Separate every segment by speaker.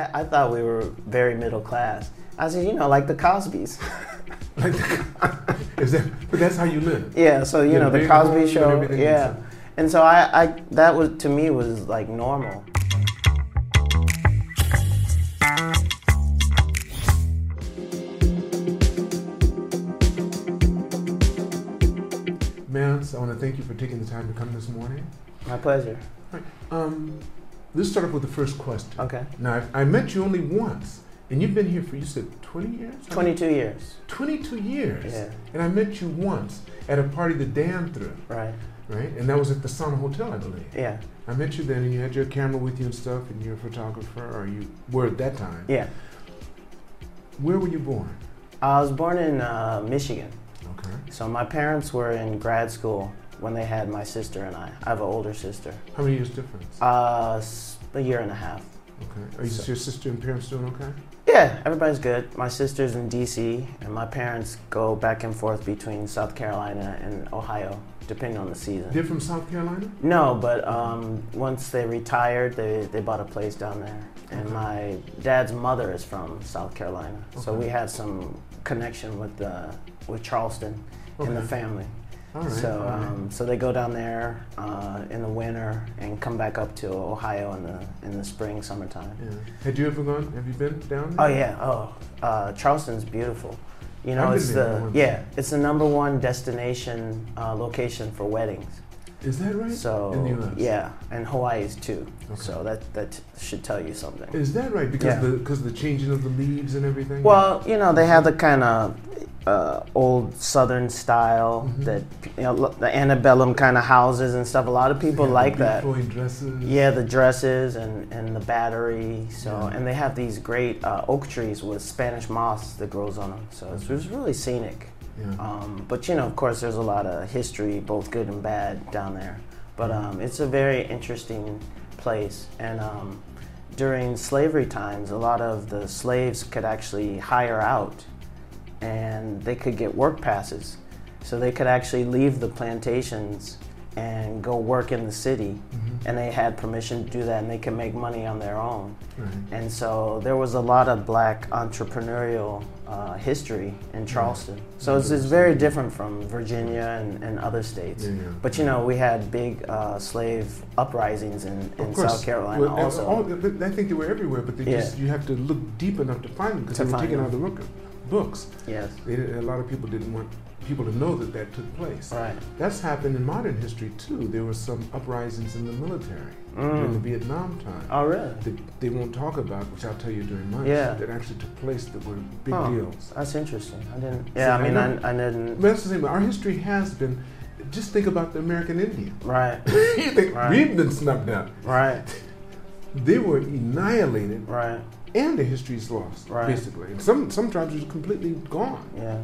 Speaker 1: I, I thought we were very middle class. I said, you know, like the Cosbys.
Speaker 2: Like, is that? But that's how you live.
Speaker 1: Yeah, so you
Speaker 2: Yeah,
Speaker 1: know the
Speaker 2: big home
Speaker 1: Cosby
Speaker 2: and
Speaker 1: Show.
Speaker 2: everything
Speaker 1: Yeah, and so I, I that was to me was like normal.
Speaker 2: Mance, I want to thank you for taking the time to come this morning.
Speaker 1: My pleasure.
Speaker 2: Um, let's start off with the first question.
Speaker 1: Okay,
Speaker 2: Now, I, I met you only once, and you've been here for you said 20 years.
Speaker 1: 22 years.
Speaker 2: 22 years.
Speaker 1: Yeah,
Speaker 2: And I met you once at a party that Dan threw,
Speaker 1: right.
Speaker 2: right? And that was at the Sanno Hotel, I believe.
Speaker 1: Yeah,
Speaker 2: I met you then, and you had your camera with you and stuff, and you're a photographer, or you were at that time.
Speaker 1: yeah.
Speaker 2: Where were you born?
Speaker 1: I was born in uh, Michigan.
Speaker 2: Okay.
Speaker 1: So my parents were in grad school when they had my sister and I. I have an older sister.
Speaker 2: How many years difference?
Speaker 1: Uh, a year and a half.
Speaker 2: Okay. Are you,
Speaker 1: so-
Speaker 2: your sister and parents doing okay?
Speaker 1: Yeah, everybody's good. My sister's in DC, and my parents go back and forth between South Carolina and Ohio, depending on the season.
Speaker 2: They're from South Carolina?
Speaker 1: No, but um, once they retired, they, they bought a place down there. And
Speaker 2: Okay.
Speaker 1: my dad's mother is from South Carolina, so we had some connection with uh, with Charleston in the family.
Speaker 2: Right.
Speaker 1: so
Speaker 2: right.
Speaker 1: um, so they go down there uh, in the winter and come back up to Ohio in the in the spring, summertime.
Speaker 2: yeah. Had you ever gone? Have you been down
Speaker 1: Oh
Speaker 2: there?
Speaker 1: yeah. Oh, uh, Charleston's beautiful. You know,
Speaker 2: I've
Speaker 1: it's the yeah, it's the number one destination uh, location for weddings.
Speaker 2: Is that right?
Speaker 1: So
Speaker 2: In the US?
Speaker 1: yeah, and Hawaii's too.
Speaker 2: Okay.
Speaker 1: So that that should tell you something.
Speaker 2: Is that right? Because
Speaker 1: Yeah.
Speaker 2: the because the changing of the leaves and everything.
Speaker 1: Well, you know, they have the kind of uh, old Southern style
Speaker 2: Mhm.
Speaker 1: that you know, the antebellum kind of houses and stuff. A lot of people
Speaker 2: Yeah,
Speaker 1: like that.
Speaker 2: Dresses.
Speaker 1: Yeah, the dresses and, and the battery. So
Speaker 2: Yeah.
Speaker 1: and they have these great uh, oak trees with Spanish moss that grows on them. So it's, it's really scenic.
Speaker 2: Yeah.
Speaker 1: Um, but you know, of course, there's a lot of history, both good and bad, down there. But um, it's a very interesting place. And um, during slavery times, a lot of the slaves could actually hire out, and they could get work passes, so they could actually leave the plantations and go work in the city.
Speaker 2: Mhm.
Speaker 1: And they had permission to do that, and they could make money on their own.
Speaker 2: Right.
Speaker 1: And so there was a lot of black entrepreneurial uh, history in Charleston. So it's, it's very different from Virginia and, and other states.
Speaker 2: Yeah, yeah.
Speaker 1: But you know, we had big uh, slave uprisings in, in. South Carolina
Speaker 2: Well,
Speaker 1: also.
Speaker 2: all- I think they were everywhere, but they
Speaker 1: Yeah.
Speaker 2: just you have to look deep enough to find them because they were
Speaker 1: them.
Speaker 2: out the book, books.
Speaker 1: yes,
Speaker 2: They, a lot of people didn't want people to know that that took place.
Speaker 1: right.
Speaker 2: That's happened in modern history too. There were some uprisings in the military during the
Speaker 1: Mm.
Speaker 2: Vietnam time.
Speaker 1: Oh, really?
Speaker 2: that they won't talk about, which I'll tell you during lunch,
Speaker 1: Yeah.
Speaker 2: that actually took place that were big
Speaker 1: Huh.
Speaker 2: deals.
Speaker 1: That's interesting. I didn't. Yeah, I
Speaker 2: I
Speaker 1: mean,
Speaker 2: know-
Speaker 1: I, I didn't.
Speaker 2: That's the same. Our history has been. Just think about the American Indian.
Speaker 1: Right,
Speaker 2: you think
Speaker 1: Right.
Speaker 2: we've been snubbed out?
Speaker 1: right,
Speaker 2: They were annihilated,
Speaker 1: right.
Speaker 2: And the history is lost,
Speaker 1: Right.
Speaker 2: basically. And some some tribes are completely gone.
Speaker 1: Yeah.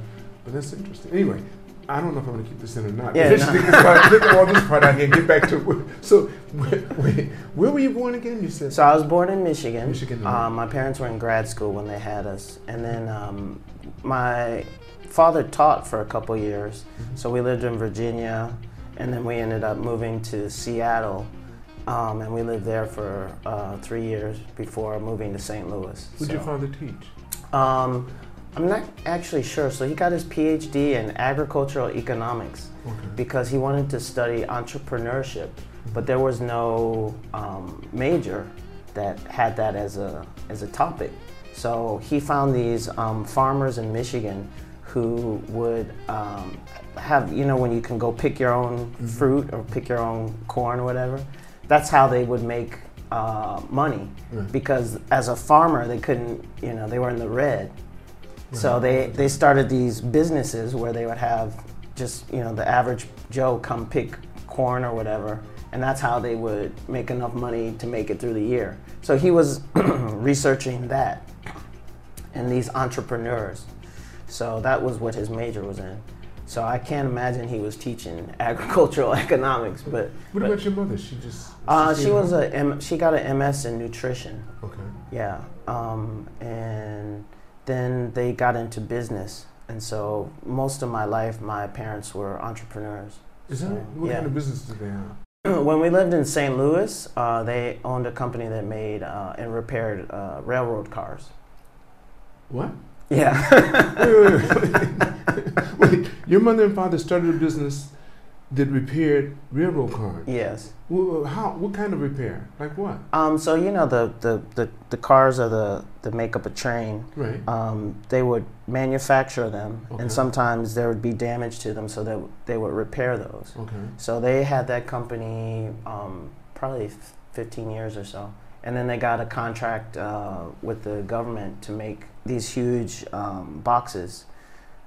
Speaker 2: But that's interesting. Anyway, I don't know if I'm going to keep this in or not.
Speaker 1: Yeah, no.
Speaker 2: take this part, take all this part out here get back to. So, wait, wait, where were you born again? You said.
Speaker 1: So I was born in Michigan.
Speaker 2: Michigan.
Speaker 1: Um, my parents were in grad school when they had us, and then um, my father taught for a couple years.
Speaker 2: Mhm.
Speaker 1: So we lived in Virginia, and then we ended up moving to Seattle, um, and we lived there for uh, three years before moving to St. Louis.
Speaker 2: What did
Speaker 1: So,
Speaker 2: your father teach?
Speaker 1: Um, I'm not actually sure. So he got his PhD in agricultural economics
Speaker 2: Okay.
Speaker 1: because he wanted to study entrepreneurship, but there was no um, major that had that as a as a topic. So he found these um, farmers in Michigan who would um, have you know when you can go pick your own
Speaker 2: Mhm.
Speaker 1: fruit or pick your own corn or whatever. That's how they would make uh, money
Speaker 2: Right.
Speaker 1: because as a farmer they couldn't you know they were in the red. So they, they started these businesses where they would have just, you know, the average Joe come pick corn or whatever, and that's how they would make enough money to make it through the year. So he was researching that and these entrepreneurs. So that was what his major was in. So I can't imagine he was teaching agricultural economics, but
Speaker 2: What
Speaker 1: but-
Speaker 2: about your mother? She just.
Speaker 1: Uh, she was a M- she got an MS in nutrition.
Speaker 2: Okay.
Speaker 1: Yeah, um, and then they got into business, and so most of my life, my parents were entrepreneurs.
Speaker 2: Is that
Speaker 1: So,
Speaker 2: what
Speaker 1: yeah.
Speaker 2: kind of business do they have?
Speaker 1: when we lived in St. Louis, uh, they owned a company that made uh, and repaired uh, railroad cars.
Speaker 2: What?
Speaker 1: Yeah.
Speaker 2: wait, wait, wait. Wait, your mother and father started a business that repaired railroad cars.
Speaker 1: yes.
Speaker 2: Well, how? What kind of repair? Like what?
Speaker 1: Um, so you know the, the, the, the cars are the that make up a train.
Speaker 2: Right.
Speaker 1: Um, they would manufacture them,
Speaker 2: Okay.
Speaker 1: and sometimes there would be damage to them, so that they would repair those.
Speaker 2: Okay.
Speaker 1: So they had that company um, probably f- 15 years or so. And then they got a contract uh, with the government to make these huge um, boxes,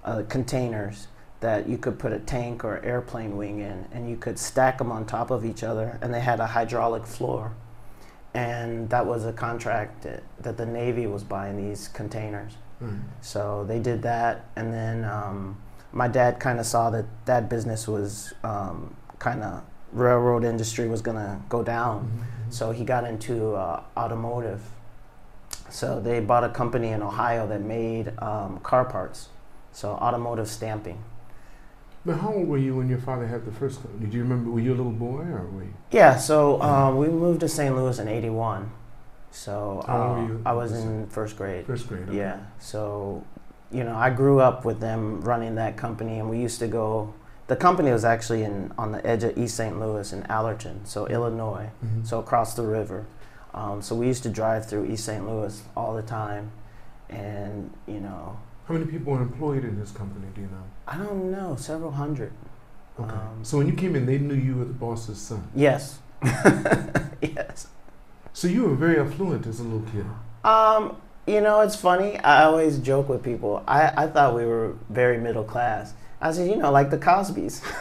Speaker 1: uh, containers that you could put a tank or airplane wing in, and you could stack them on top of each other. And they had a hydraulic floor. And that was a contract that, that the Navy was buying these containers.
Speaker 2: Right.
Speaker 1: So they did that, and then um, my dad kind of saw that that business was um, kind of railroad industry was gonna go down.
Speaker 2: Mhm.
Speaker 1: So he got into uh, automotive. So they bought a company in Ohio that made um, car parts, so automotive stamping.
Speaker 2: But how old were you when your father had the first? co- Did you remember? Were you a little boy or were you?
Speaker 1: Yeah, so um, we moved to St. Louis in '81. So
Speaker 2: How old were you?
Speaker 1: I was in first grade.
Speaker 2: First grade. okay.
Speaker 1: Yeah. So, you know, I grew up with them running that company, and we used to go. The company was actually in on the edge of East St. Louis in Alorton, so Illinois,
Speaker 2: Mhm.
Speaker 1: so across the river. Um, so we used to drive through East St. Louis all the time, and you know,
Speaker 2: How many people were employed in this company? Do you know?
Speaker 1: I don't know, several hundred.
Speaker 2: Okay.
Speaker 1: Um,
Speaker 2: so when you came in, they knew you were the boss's son.
Speaker 1: Yes. yes.
Speaker 2: So you were very affluent as a little kid.
Speaker 1: Um, you know, it's funny. I always joke with people. I, I thought we were very middle class. I said, you know, like the Cosbys.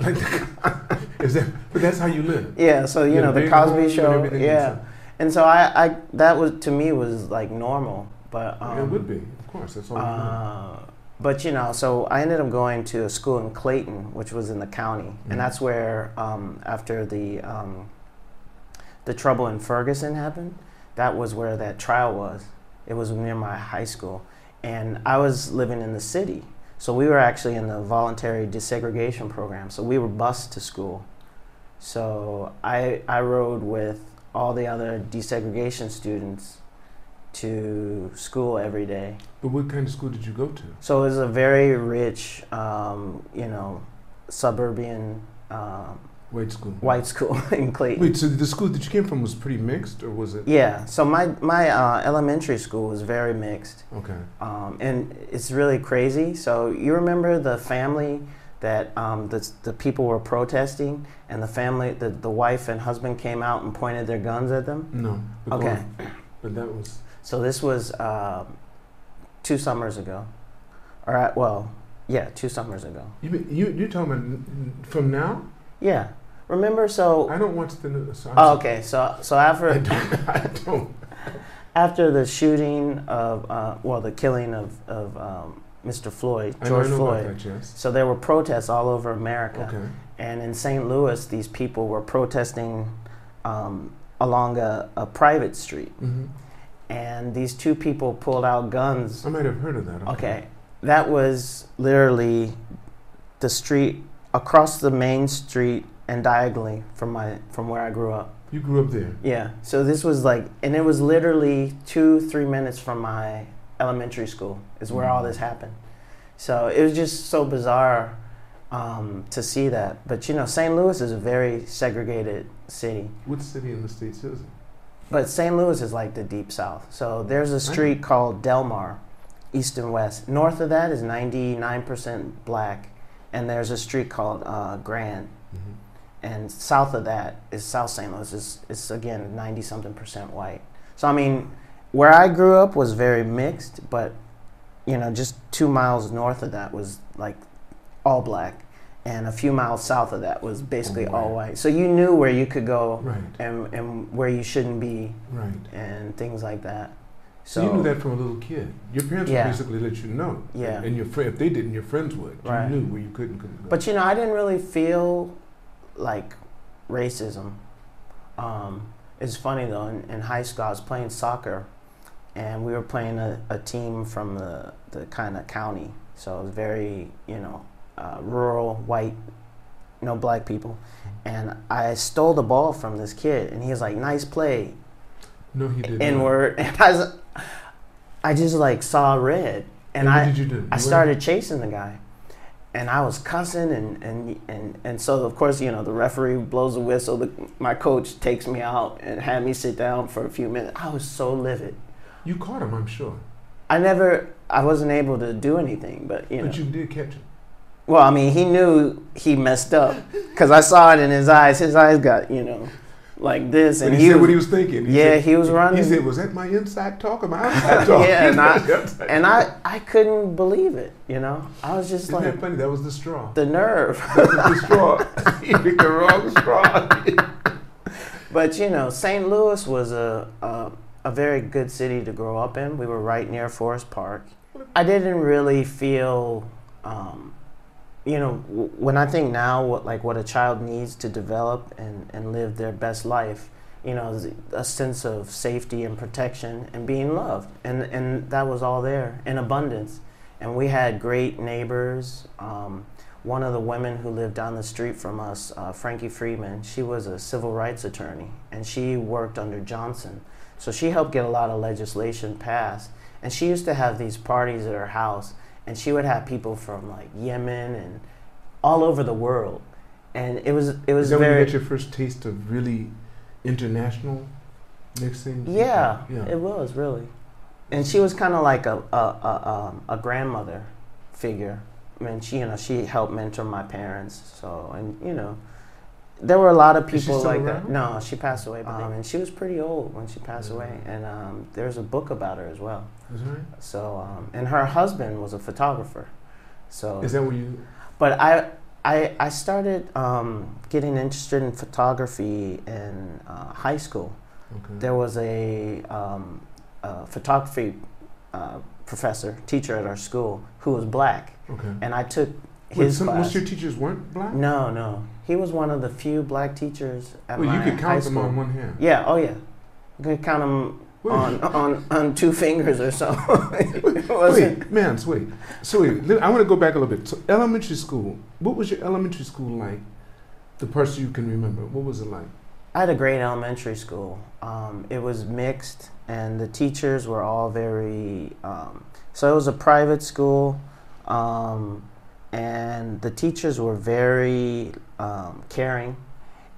Speaker 2: Like, is that? But that's how you live.
Speaker 1: yeah, so you
Speaker 2: had
Speaker 1: know
Speaker 2: a
Speaker 1: the Cosby
Speaker 2: home and
Speaker 1: Show. Yeah, and so I, I that was to me was like normal, but um,
Speaker 2: it would be, course. That's all.
Speaker 1: Uh, but you know, so I ended up going to a school in Clayton, which was in the county,
Speaker 2: Mhm.
Speaker 1: and that's where um, after the um, the trouble in Ferguson happened, that was where that trial was. It was near my high school, and I was living in the city, so we were actually in the voluntary desegregation program. So we were bused to school. So I I rode with all the other desegregation students to school every day.
Speaker 2: But what kind of school did you go to?
Speaker 1: So it was a very rich, um, you know, suburban um,
Speaker 2: White school.
Speaker 1: white school in Clayton.
Speaker 2: Wait, so the school that you came from was pretty mixed, or was it?
Speaker 1: Yeah. So my my uh, elementary school was very mixed,
Speaker 2: Okay.
Speaker 1: um, and it's really crazy. So you remember the family that um, the the people were protesting, and the family, the the wife and husband came out and pointed their guns at them.
Speaker 2: No.
Speaker 1: Okay.
Speaker 2: But that was.
Speaker 1: So this was uh, two summers ago, or uh, well, yeah, two summers ago.
Speaker 2: You mean, you you're talking about from now?
Speaker 1: Yeah. Remember, so
Speaker 2: I don't watch the news. So
Speaker 1: oh, okay, so so
Speaker 2: I
Speaker 1: after
Speaker 2: don't. I don't.
Speaker 1: after the shooting of uh, well, the killing of of um, Mr. Floyd, George
Speaker 2: I
Speaker 1: Floyd.
Speaker 2: that. Yes.
Speaker 1: So there were protests all over America,
Speaker 2: Okay.
Speaker 1: and in St. Louis, these people were protesting um, along a, a private street,
Speaker 2: hmm
Speaker 1: and these two people pulled out guns.
Speaker 2: I might have heard of that.
Speaker 1: Okay, that was literally the street across the main street and diagonally from my from where I grew up.
Speaker 2: You grew up there.
Speaker 1: Yeah. So this was like, and it was literally two, three minutes from my elementary school is where all this happened. So it was just so bizarre um, to see that. But you know, St. Louis is a very segregated city.
Speaker 2: What city in the states is it?
Speaker 1: But St. Louis is like the deep south. So there's a street called Delmar, east and west. North of that is 99% black, and there's a street called uh, Grand.
Speaker 2: hmm
Speaker 1: and south of that is South St. Louis. It's, it's again 90 something percent white. So, I mean, where I grew up was very mixed, but, you know, just two miles north of that was like all black. And a few miles south of that was basically
Speaker 2: All
Speaker 1: all
Speaker 2: white.
Speaker 1: So you knew where you could go
Speaker 2: Right.
Speaker 1: and, and where you shouldn't be
Speaker 2: Right.
Speaker 1: and things like that.
Speaker 2: So, you knew that from a little kid. Your parents
Speaker 1: Yeah.
Speaker 2: would basically let you know.
Speaker 1: Yeah.
Speaker 2: And your friend, if they didn't, your friends would. You
Speaker 1: Right.
Speaker 2: knew where you could and couldn't go.
Speaker 1: But you know, I didn't really feel like racism. Um, it's funny though. In, in high school, I was playing soccer, and we were playing a, a team from the the kind of county. So it was very, you know, uh, rural white no black people. And I stole the ball from this kid, and he was like, "Nice play,
Speaker 2: No, he didn't.
Speaker 1: N word." And I was, I just like saw red, and I
Speaker 2: did you do?
Speaker 1: I
Speaker 2: You
Speaker 1: started chasing the guy, and I was cussing, and and and and so of course you know the referee blows the whistle. The, my coach takes me out and had me sit down for a few minutes. I was so livid.
Speaker 2: You caught him, I'm sure.
Speaker 1: I never, I wasn't able to do anything, but you know.
Speaker 2: But you did catch him.
Speaker 1: Well, I mean, he knew he messed up because I saw it in his eyes. His eyes got, you know, like this, and
Speaker 2: he,
Speaker 1: he,
Speaker 2: said
Speaker 1: was,
Speaker 2: what he was thinking.
Speaker 1: Yeah,
Speaker 2: said-
Speaker 1: he was running.
Speaker 2: He said, "Was that my inside talk or my outside talk?"
Speaker 1: Yeah, and I- and I, I couldn't believe it. You know, I was just
Speaker 2: that
Speaker 1: like
Speaker 2: funny? That was the straw.
Speaker 1: the nerve.
Speaker 2: That was the straw. you picked the wrong straw.
Speaker 1: But you know, St. Louis was a, a a very good city to grow up in. We were right near Forest Park. I didn't really feel, um, you know, when I think now, what like what a child needs to develop and and live their best life, you know, a sense of safety and protection and being loved, and and that was all there in abundance. And we had great neighbors. Um, one of the women who lived down the street from us, uh, Frankie Freeman, she was a civil rights attorney and she worked under Johnson. So she helped get a lot of legislation passed. And she used to have these parties at her house and she would have people from like Yemen and all over the world. And it was it was
Speaker 2: Is that when you
Speaker 1: very
Speaker 2: got your first taste of really international mixing?
Speaker 1: yeah,
Speaker 2: Yeah.
Speaker 1: it was really. And she was kind of like a a, a, um, a grandmother figure. I mean, she you know she helped mentor my parents. So and you know, there were a lot of people like that. No, she passed away, um, and she was pretty old when she passed
Speaker 2: Yeah.
Speaker 1: away. And um, there's a book about her as well.
Speaker 2: Is that right?
Speaker 1: So um, and her husband was a photographer. So
Speaker 2: Is that what you?
Speaker 1: but I I I started um, getting interested in photography in uh, high school
Speaker 2: Okay.
Speaker 1: there was a, um, a photography uh, professor, teacher at our school, who was black,
Speaker 2: okay.
Speaker 1: and I took
Speaker 2: Wait,
Speaker 1: his
Speaker 2: some,
Speaker 1: class.
Speaker 2: most of your teachers weren't black.
Speaker 1: no, no, he was one of the few black teachers at
Speaker 2: well,
Speaker 1: my
Speaker 2: you could count them on one hand.
Speaker 1: Yeah, oh yeah, you could count them
Speaker 2: Wait,
Speaker 1: on, on on two fingers or so. It
Speaker 2: wait, man, wait. So wait, I want to go back a little bit. So elementary school. What was your elementary school like? The person you can remember. What was it like?
Speaker 1: I had a great elementary school. Um, it was mixed, and the teachers were all very. Um, so it was a private school, um, and the teachers were very um, caring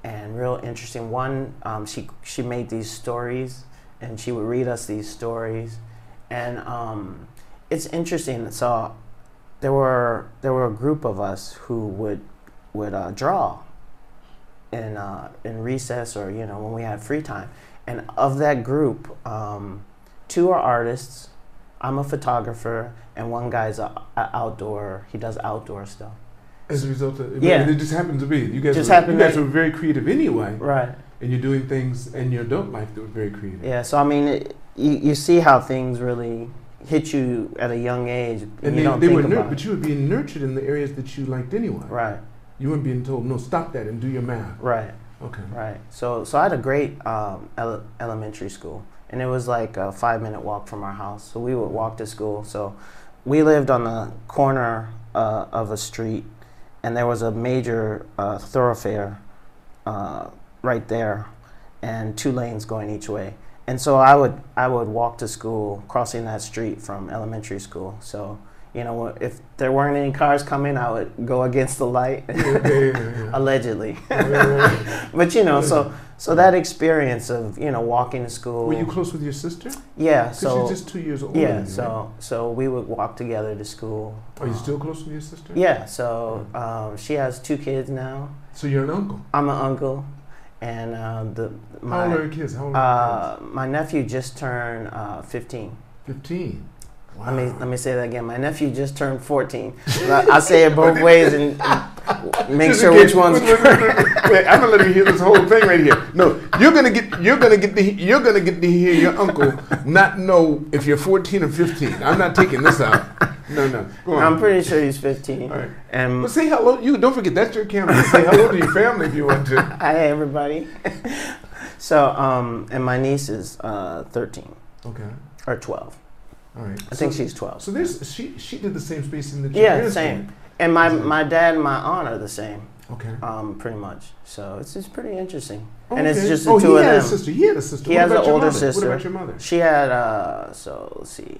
Speaker 1: and real interesting. One, um, she she made these stories, and she would read us these stories, and um, it's interesting. So there were there were a group of us who would would uh, draw in uh, in recess or you know when we had free time. And of that group, um, two are artists. I'm a photographer, and one guy's a, a outdoor. He does outdoor stuff.
Speaker 2: As a result of
Speaker 1: Yeah.
Speaker 2: it just happened to be you guys.
Speaker 1: Just
Speaker 2: were,
Speaker 1: happened
Speaker 2: you guys
Speaker 1: to-
Speaker 2: were very creative anyway,
Speaker 1: Right.
Speaker 2: And you're doing things in your adult life that were very creative.
Speaker 1: Yeah. So I mean, it, you you see how things really hit you at a young age.
Speaker 2: And
Speaker 1: you
Speaker 2: they,
Speaker 1: don't
Speaker 2: they
Speaker 1: think
Speaker 2: were, nur- but you were being nurtured in the areas that you liked anyway.
Speaker 1: Right.
Speaker 2: You weren't being told, no, stop that and do your math.
Speaker 1: Right.
Speaker 2: Okay.
Speaker 1: Right. So so I had a great um, ele- elementary school, and it was like a five minute walk from our house. So we would walk to school. So we lived on the corner uh, of a street, and there was a major uh, thoroughfare uh, right there, and two lanes going each way. And so I would I would walk to school, crossing that street from elementary school. So you know if there weren't any cars coming, I would go against the light,
Speaker 2: Yeah, yeah, yeah, yeah.
Speaker 1: allegedly. But you know, so so that experience of you know walking to school.
Speaker 2: Were you close with your sister?
Speaker 1: yeah. So
Speaker 2: she's just two years older.
Speaker 1: yeah.
Speaker 2: you, right?
Speaker 1: So so we would walk together to school.
Speaker 2: Are you still close with your sister?
Speaker 1: Yeah. So um, she has two kids now.
Speaker 2: So you're an uncle.
Speaker 1: I'm an uncle, and uh, the
Speaker 2: How old are
Speaker 1: my
Speaker 2: your kids? How old are
Speaker 1: uh, my nephew just turned uh, 15.
Speaker 2: 15. Wow.
Speaker 1: Let me let me say that again. My nephew just turned 14. I, I say it both ways and make sure which
Speaker 2: case-
Speaker 1: one's
Speaker 2: wait, I'm gonna let you hear this whole thing right here. No, you're gonna get you're gonna get to, you're gonna get to hear your uncle not know if you're 14 or 15. I'm not taking this out. No, no. Go on.
Speaker 1: I'm pretty sure he's 15.
Speaker 2: All right.
Speaker 1: And
Speaker 2: Well, say hello. You don't forget that's your camera. Say hello to your family if you want to.
Speaker 1: Hi, everybody. so, um, and my niece is uh, 13
Speaker 2: Okay.
Speaker 1: or 12.
Speaker 2: All right.
Speaker 1: I think she's 12.
Speaker 2: So there's she she did the same spacing that your
Speaker 1: Yeah, same.
Speaker 2: did.
Speaker 1: And my, my dad and my aunt are the same.
Speaker 2: Okay.
Speaker 1: um, pretty much. So it's it's pretty interesting. And it's just the
Speaker 2: oh,
Speaker 1: two
Speaker 2: he
Speaker 1: of
Speaker 2: had
Speaker 1: them.
Speaker 2: a sister. He had a sister.
Speaker 1: He
Speaker 2: what
Speaker 1: has an older
Speaker 2: mother?
Speaker 1: sister.
Speaker 2: What about your mother?
Speaker 1: She had uh, so let's see,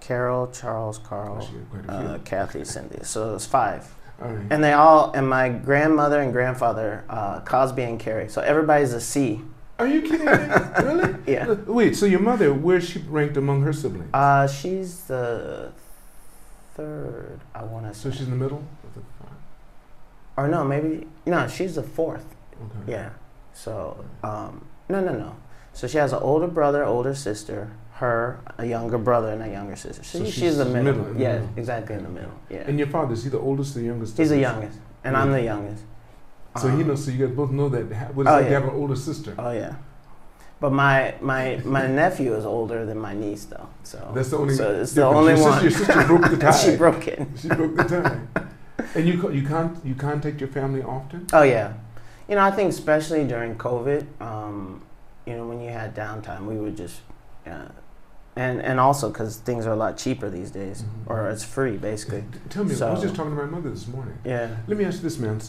Speaker 1: Carol, Charles,
Speaker 2: Oh,
Speaker 1: Carl,
Speaker 2: she had quite a few.
Speaker 1: uh, Kathy, Cindy. So it's five.
Speaker 2: Right.
Speaker 1: And they all and my grandmother and grandfather, uh, Cosby and Carrie. So everybody's a C.
Speaker 2: Are you kidding me? really?
Speaker 1: Yeah.
Speaker 2: Wait. So your mother, where's she ranked among her siblings?
Speaker 1: Uh, she's the third, I want to
Speaker 2: so
Speaker 1: say.
Speaker 2: she's in the middle. of the five?
Speaker 1: or no, maybe no, she's the fourth.
Speaker 2: Okay.
Speaker 1: Yeah. So um, no, no, no. So she has an older brother, older sister, her, a younger brother, and a younger sister. So,
Speaker 2: So
Speaker 1: she's,
Speaker 2: she's
Speaker 1: the middle.
Speaker 2: middle, the
Speaker 1: yeah,
Speaker 2: middle.
Speaker 1: exactly in the middle. Yeah.
Speaker 2: And your father, is he the oldest or the youngest?
Speaker 1: He's the youngest, and I'm the youngest.
Speaker 2: So he
Speaker 1: Um,
Speaker 2: knows. So you guys both know that. ha- What it's
Speaker 1: Oh,
Speaker 2: like to
Speaker 1: yeah.
Speaker 2: have an older sister.
Speaker 1: Oh yeah. But my my my nephew is older than my niece though. So
Speaker 2: That's the only.
Speaker 1: So it's the only
Speaker 2: your
Speaker 1: one.
Speaker 2: Sister, your sister broke the tie.
Speaker 1: she broke it.
Speaker 2: She broke the tie. And you you con- you contact your family often?
Speaker 1: Oh yeah, you know I think especially during COVID, um, you know when you had downtime, we would just, uh, and and also because things are a lot cheaper these days,
Speaker 2: Mhm.
Speaker 1: or it's free basically.
Speaker 2: Tell me, I was just talking to my mother this morning.
Speaker 1: Yeah.
Speaker 2: Let me ask you this, man.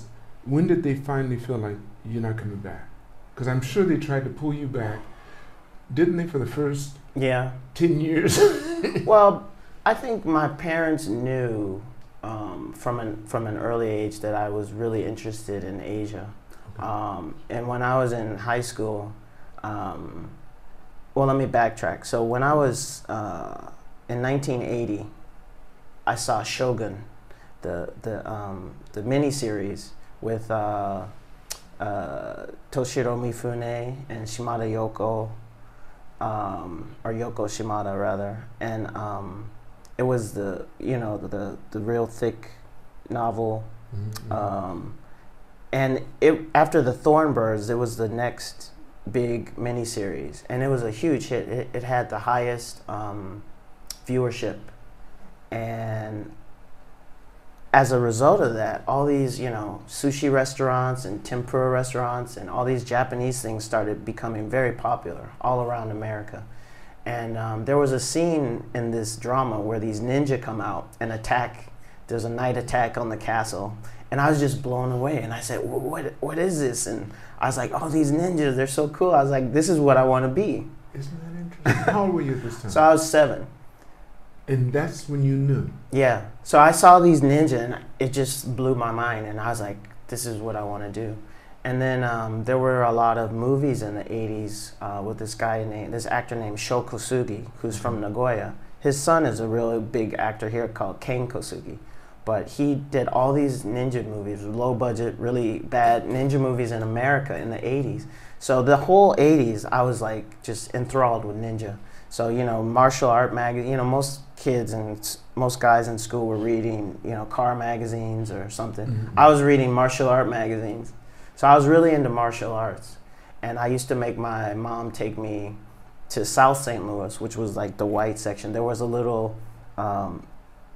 Speaker 2: When did they finally feel like you're not coming back? Because I'm sure they tried to pull you back, didn't they, for the first
Speaker 1: Yeah.
Speaker 2: 10 years?
Speaker 1: Well, I think my parents knew um, from an from an early age that I was really interested in Asia. Um, and when I was in high school, um, well, let me backtrack. So when I was uh, in 1980, I saw Shogun, the the um, the miniseries with uh, uh, Toshiro Mifune and Shimada Yoko, um, or Yoko Shimada rather, and um, it was the you know the the real thick novel
Speaker 2: Mhm.
Speaker 1: um, and it after the Thorn Birds, it was the next big miniseries, and it was a huge hit. It, it had the highest um, viewership, and as a result of that, all these you know sushi restaurants and tempura restaurants and all these Japanese things started becoming very popular all around America. And um, there was a scene in this drama where these ninja come out and attack. There's a night attack on the castle, and I was just blown away. And I said, "What? What is this?" And I was like, "Oh, these ninjas, they're so cool." I was like, "This is what I want to be."
Speaker 2: Isn't that interesting? How old were you at this time?
Speaker 1: So I was seven.
Speaker 2: And that's when you knew.
Speaker 1: Yeah. So I saw these ninja, and it just blew my mind. And I was like, "This is what I want to do." And then um, there were a lot of movies in the '80s uh, with this guy named this actor named Sho Kosugi, who's from Nagoya. His son is a really big actor here called Kane Kosugi, but he did all these ninja movies, low budget, really bad ninja movies in America in the '80s. So the whole '80s, I was like just enthralled with ninja. So you know, martial art magazine. You know, most kids and most guys in school were reading, you know, car magazines or something.
Speaker 2: Mhm.
Speaker 1: I was reading martial art magazines. So I was really into martial arts, and I used to make my mom take me to South St. Louis, which was like the white section. There was a little um,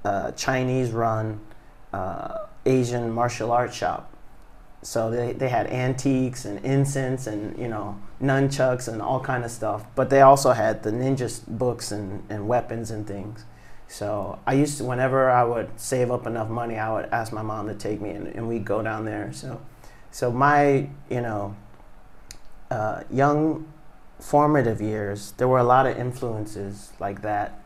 Speaker 1: uh, Chinese-run uh, Asian martial arts shop. So they, they had antiques and incense and you know nunchucks and all kind of stuff. But they also had the ninja books and, and weapons and things. So I used to whenever I would save up enough money, I would ask my mom to take me and, and we'd go down there. So so my you know uh, young formative years, there were a lot of influences like that.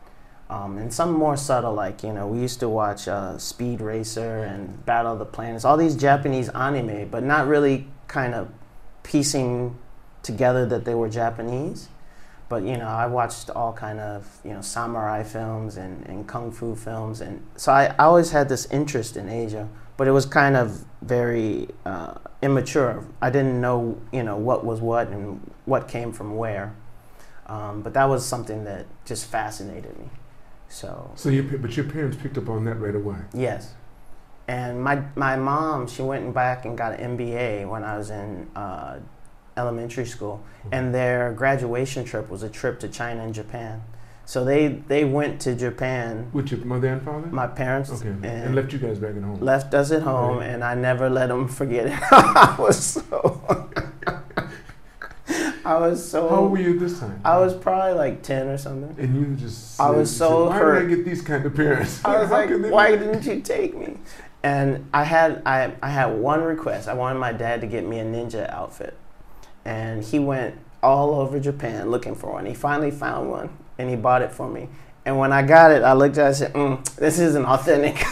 Speaker 1: Um, and some more subtle, like, you know, we used to watch uh, Speed Racer and Battle of the Planets, all these Japanese anime, but not really kind of piecing together that they were Japanese. But, you know, I watched all kind of, you know, samurai films and, and kung fu films. And so I, I always had this interest in Asia, but it was kind of very uh, immature. I didn't know, you know, what was what and what came from where. Um, but that was something that just fascinated me. So
Speaker 2: So your, but your parents picked up on that right away.
Speaker 1: yes, and my my mom she went back and got an MBA when I was in uh, elementary school, and their graduation trip was a trip to China and Japan. So they they went to Japan.
Speaker 2: With your mother and father?
Speaker 1: My parents
Speaker 2: okay.
Speaker 1: and,
Speaker 2: And, left you guys back at home.
Speaker 1: left us at home,
Speaker 2: Right.
Speaker 1: and I never let them forget it. I was so. I was so.
Speaker 2: How old were you this time?
Speaker 1: I was probably like ten or something.
Speaker 2: And you just.
Speaker 1: I
Speaker 2: said-
Speaker 1: was
Speaker 2: said,
Speaker 1: so
Speaker 2: Why
Speaker 1: hurt.
Speaker 2: did I get these kind of parents?
Speaker 1: I was like, why
Speaker 2: be-"
Speaker 1: didn't you take me? and I had I, I had one request. I wanted my dad to get me a ninja outfit, and he went all over Japan looking for one. He finally found one, and he bought it for me. And when I got it, I looked at it and said, mm, "This isn't authentic."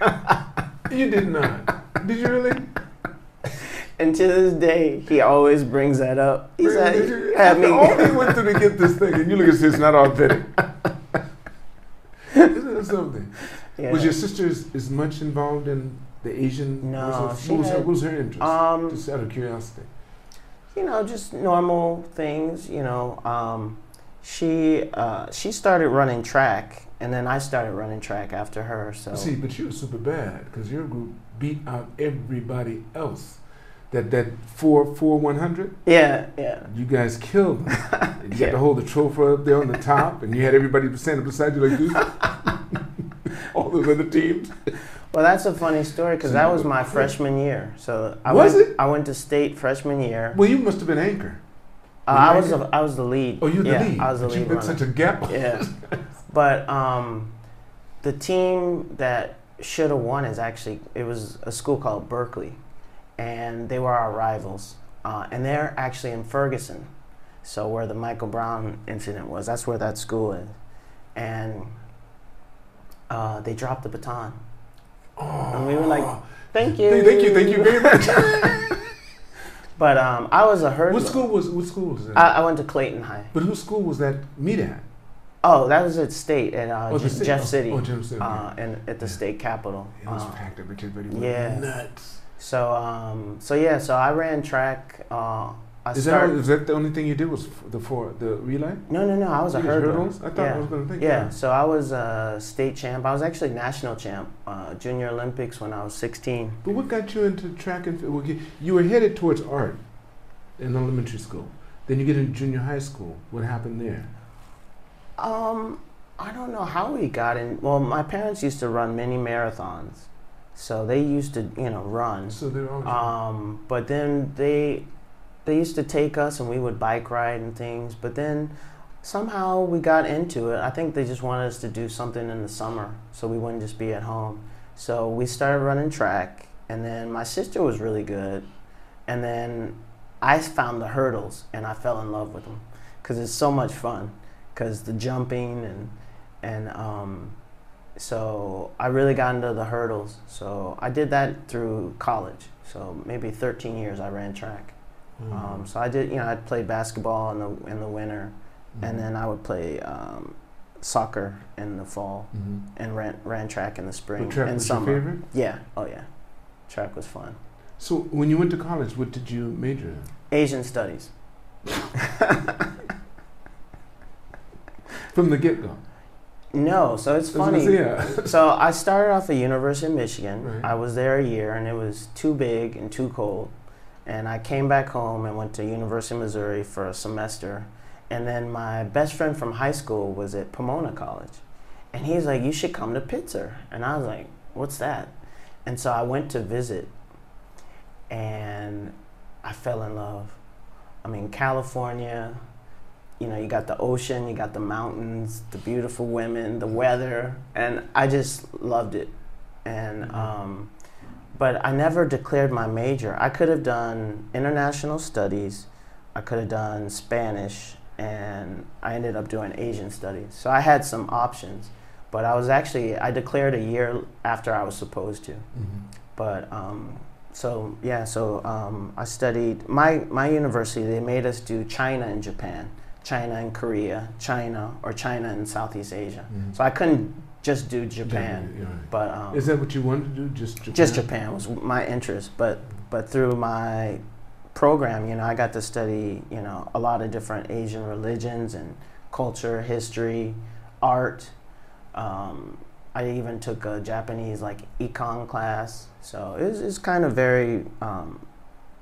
Speaker 2: you did not. Did you really?
Speaker 1: And to this day, he always brings that up. He
Speaker 2: Really?
Speaker 1: said,
Speaker 2: Did you-
Speaker 1: "Had me."
Speaker 2: all he went through to get this thing, and you look at this, it's not authentic. Isn't that something?
Speaker 1: Yeah.
Speaker 2: Was your sister as, as much involved in the Asian?
Speaker 1: No,
Speaker 2: what was her,
Speaker 1: she
Speaker 2: what was, her, what was her interest?
Speaker 1: Um,
Speaker 2: Just out of curiosity.
Speaker 1: you know, just normal things. You know, um, she uh, she started running track, and then I started running track after her. So
Speaker 2: See, but you were super bad because your group beat out everybody else. That that four four one hundred,
Speaker 1: yeah, yeah.
Speaker 2: you guys killed them. You
Speaker 1: Yeah.
Speaker 2: got to hold the trophy up there on the top, and you had everybody standing beside you like this. All those other teams.
Speaker 1: Well, that's a funny story because
Speaker 2: So
Speaker 1: that was my freshman year. So I
Speaker 2: Was
Speaker 1: went,
Speaker 2: it?
Speaker 1: I went to state freshman year.
Speaker 2: Well, you must have been anchor.
Speaker 1: Uh, I was
Speaker 2: anchor?
Speaker 1: the, I was the lead.
Speaker 2: Oh, you're the
Speaker 1: yeah,
Speaker 2: lead.
Speaker 1: I was the
Speaker 2: but you
Speaker 1: lead
Speaker 2: been
Speaker 1: runner.
Speaker 2: such a gap.
Speaker 1: yeah, but um, the team that should have won is actually it was a school called Berkeley, and they were our rivals, uh, and they're actually in Ferguson, so where the Michael Brown incident was. That's where that school is, and uh, they dropped the baton. And we were like, Thank you.
Speaker 2: Thank you, thank you very much.
Speaker 1: But um, I was a hurdler.
Speaker 2: what school was what school was that?
Speaker 1: I, I went to Clayton High.
Speaker 2: but whose school was that meet at?
Speaker 1: Oh, that was at state at uh,
Speaker 2: Oh, the state-
Speaker 1: Jeff
Speaker 2: oh,
Speaker 1: City,
Speaker 2: oh, Jeff City,
Speaker 1: uh, and at the state capitol.
Speaker 2: It was
Speaker 1: Uh,
Speaker 2: packed. Everybody went
Speaker 1: yeah.
Speaker 2: nuts.
Speaker 1: So um, so yeah, so I ran track. Uh, I
Speaker 2: Is that,
Speaker 1: started.
Speaker 2: is that the only thing you did was f- the four the relay?
Speaker 1: no, no, no. I was a hurdler.
Speaker 2: hurdles? I thought
Speaker 1: yeah.
Speaker 2: I was going to think.
Speaker 1: Yeah, so I was a state champ. I was actually national champ, uh, junior Olympics when I was 16.
Speaker 2: But what got you into track and field? You- You were headed towards art in elementary school. Then you get into junior high school. What happened there?
Speaker 1: Um, I don't know how we got in. Well, my parents used to run many marathons, so they used to, you know, run.
Speaker 2: So they're always
Speaker 1: Um, but then they they used to take us and we would bike ride and things. But then somehow we got into it. I think they just wanted us to do something in the summer so we wouldn't just be at home. So we started running track, and then my sister was really good, and then I found the hurdles and I fell in love with them because it's so much fun. Because the jumping and and um, so I really got into the hurdles. So I did that through college. So maybe 13 years I ran track.
Speaker 2: Mm-hmm.
Speaker 1: Um, so I did, you know, I'd play basketball in the in the winter, and then I would play um, soccer in the fall,
Speaker 2: Mhm.
Speaker 1: and ran ran track in the spring
Speaker 2: track
Speaker 1: and
Speaker 2: was
Speaker 1: summer.
Speaker 2: your favorite.
Speaker 1: Yeah, oh yeah, track was fun.
Speaker 2: So when you went to college, what did you major in?
Speaker 1: Asian studies.
Speaker 2: From the get go.
Speaker 1: No, so it's funny.
Speaker 2: Yeah.
Speaker 1: so I started off at University of Michigan.
Speaker 2: Right.
Speaker 1: I was there a year, and it was too big and too cold. And I came back home and went to University of Missouri for a semester. And then my best friend from high school was at Pomona College, and he's like, "You should come to Pitzer." And I was like, "What's that?" And so I went to visit, and I fell in love. I mean, California, you know, you got the ocean, you got the mountains, the beautiful women, the weather, and I just loved it. And um, but I never declared my major. I could have done international studies, I could have done Spanish, and I ended up doing Asian studies. So I had some options, but I was actually I declared a year after I was supposed to.
Speaker 2: Mhm.
Speaker 1: But um, so yeah, so um, I studied my my university. They made us do China and Japan, China and Korea, China or China and Southeast Asia.
Speaker 2: Mhm.
Speaker 1: So I couldn't just do Japan,
Speaker 2: right.
Speaker 1: but um,
Speaker 2: Is that what you wanted to do? Just Japan?
Speaker 1: just Japan was my interest. But but through my program, you know, I got to study you know a lot of different Asian religions and culture, history, art. Um, I even took a Japanese like econ class, so it was, it's kind of very um,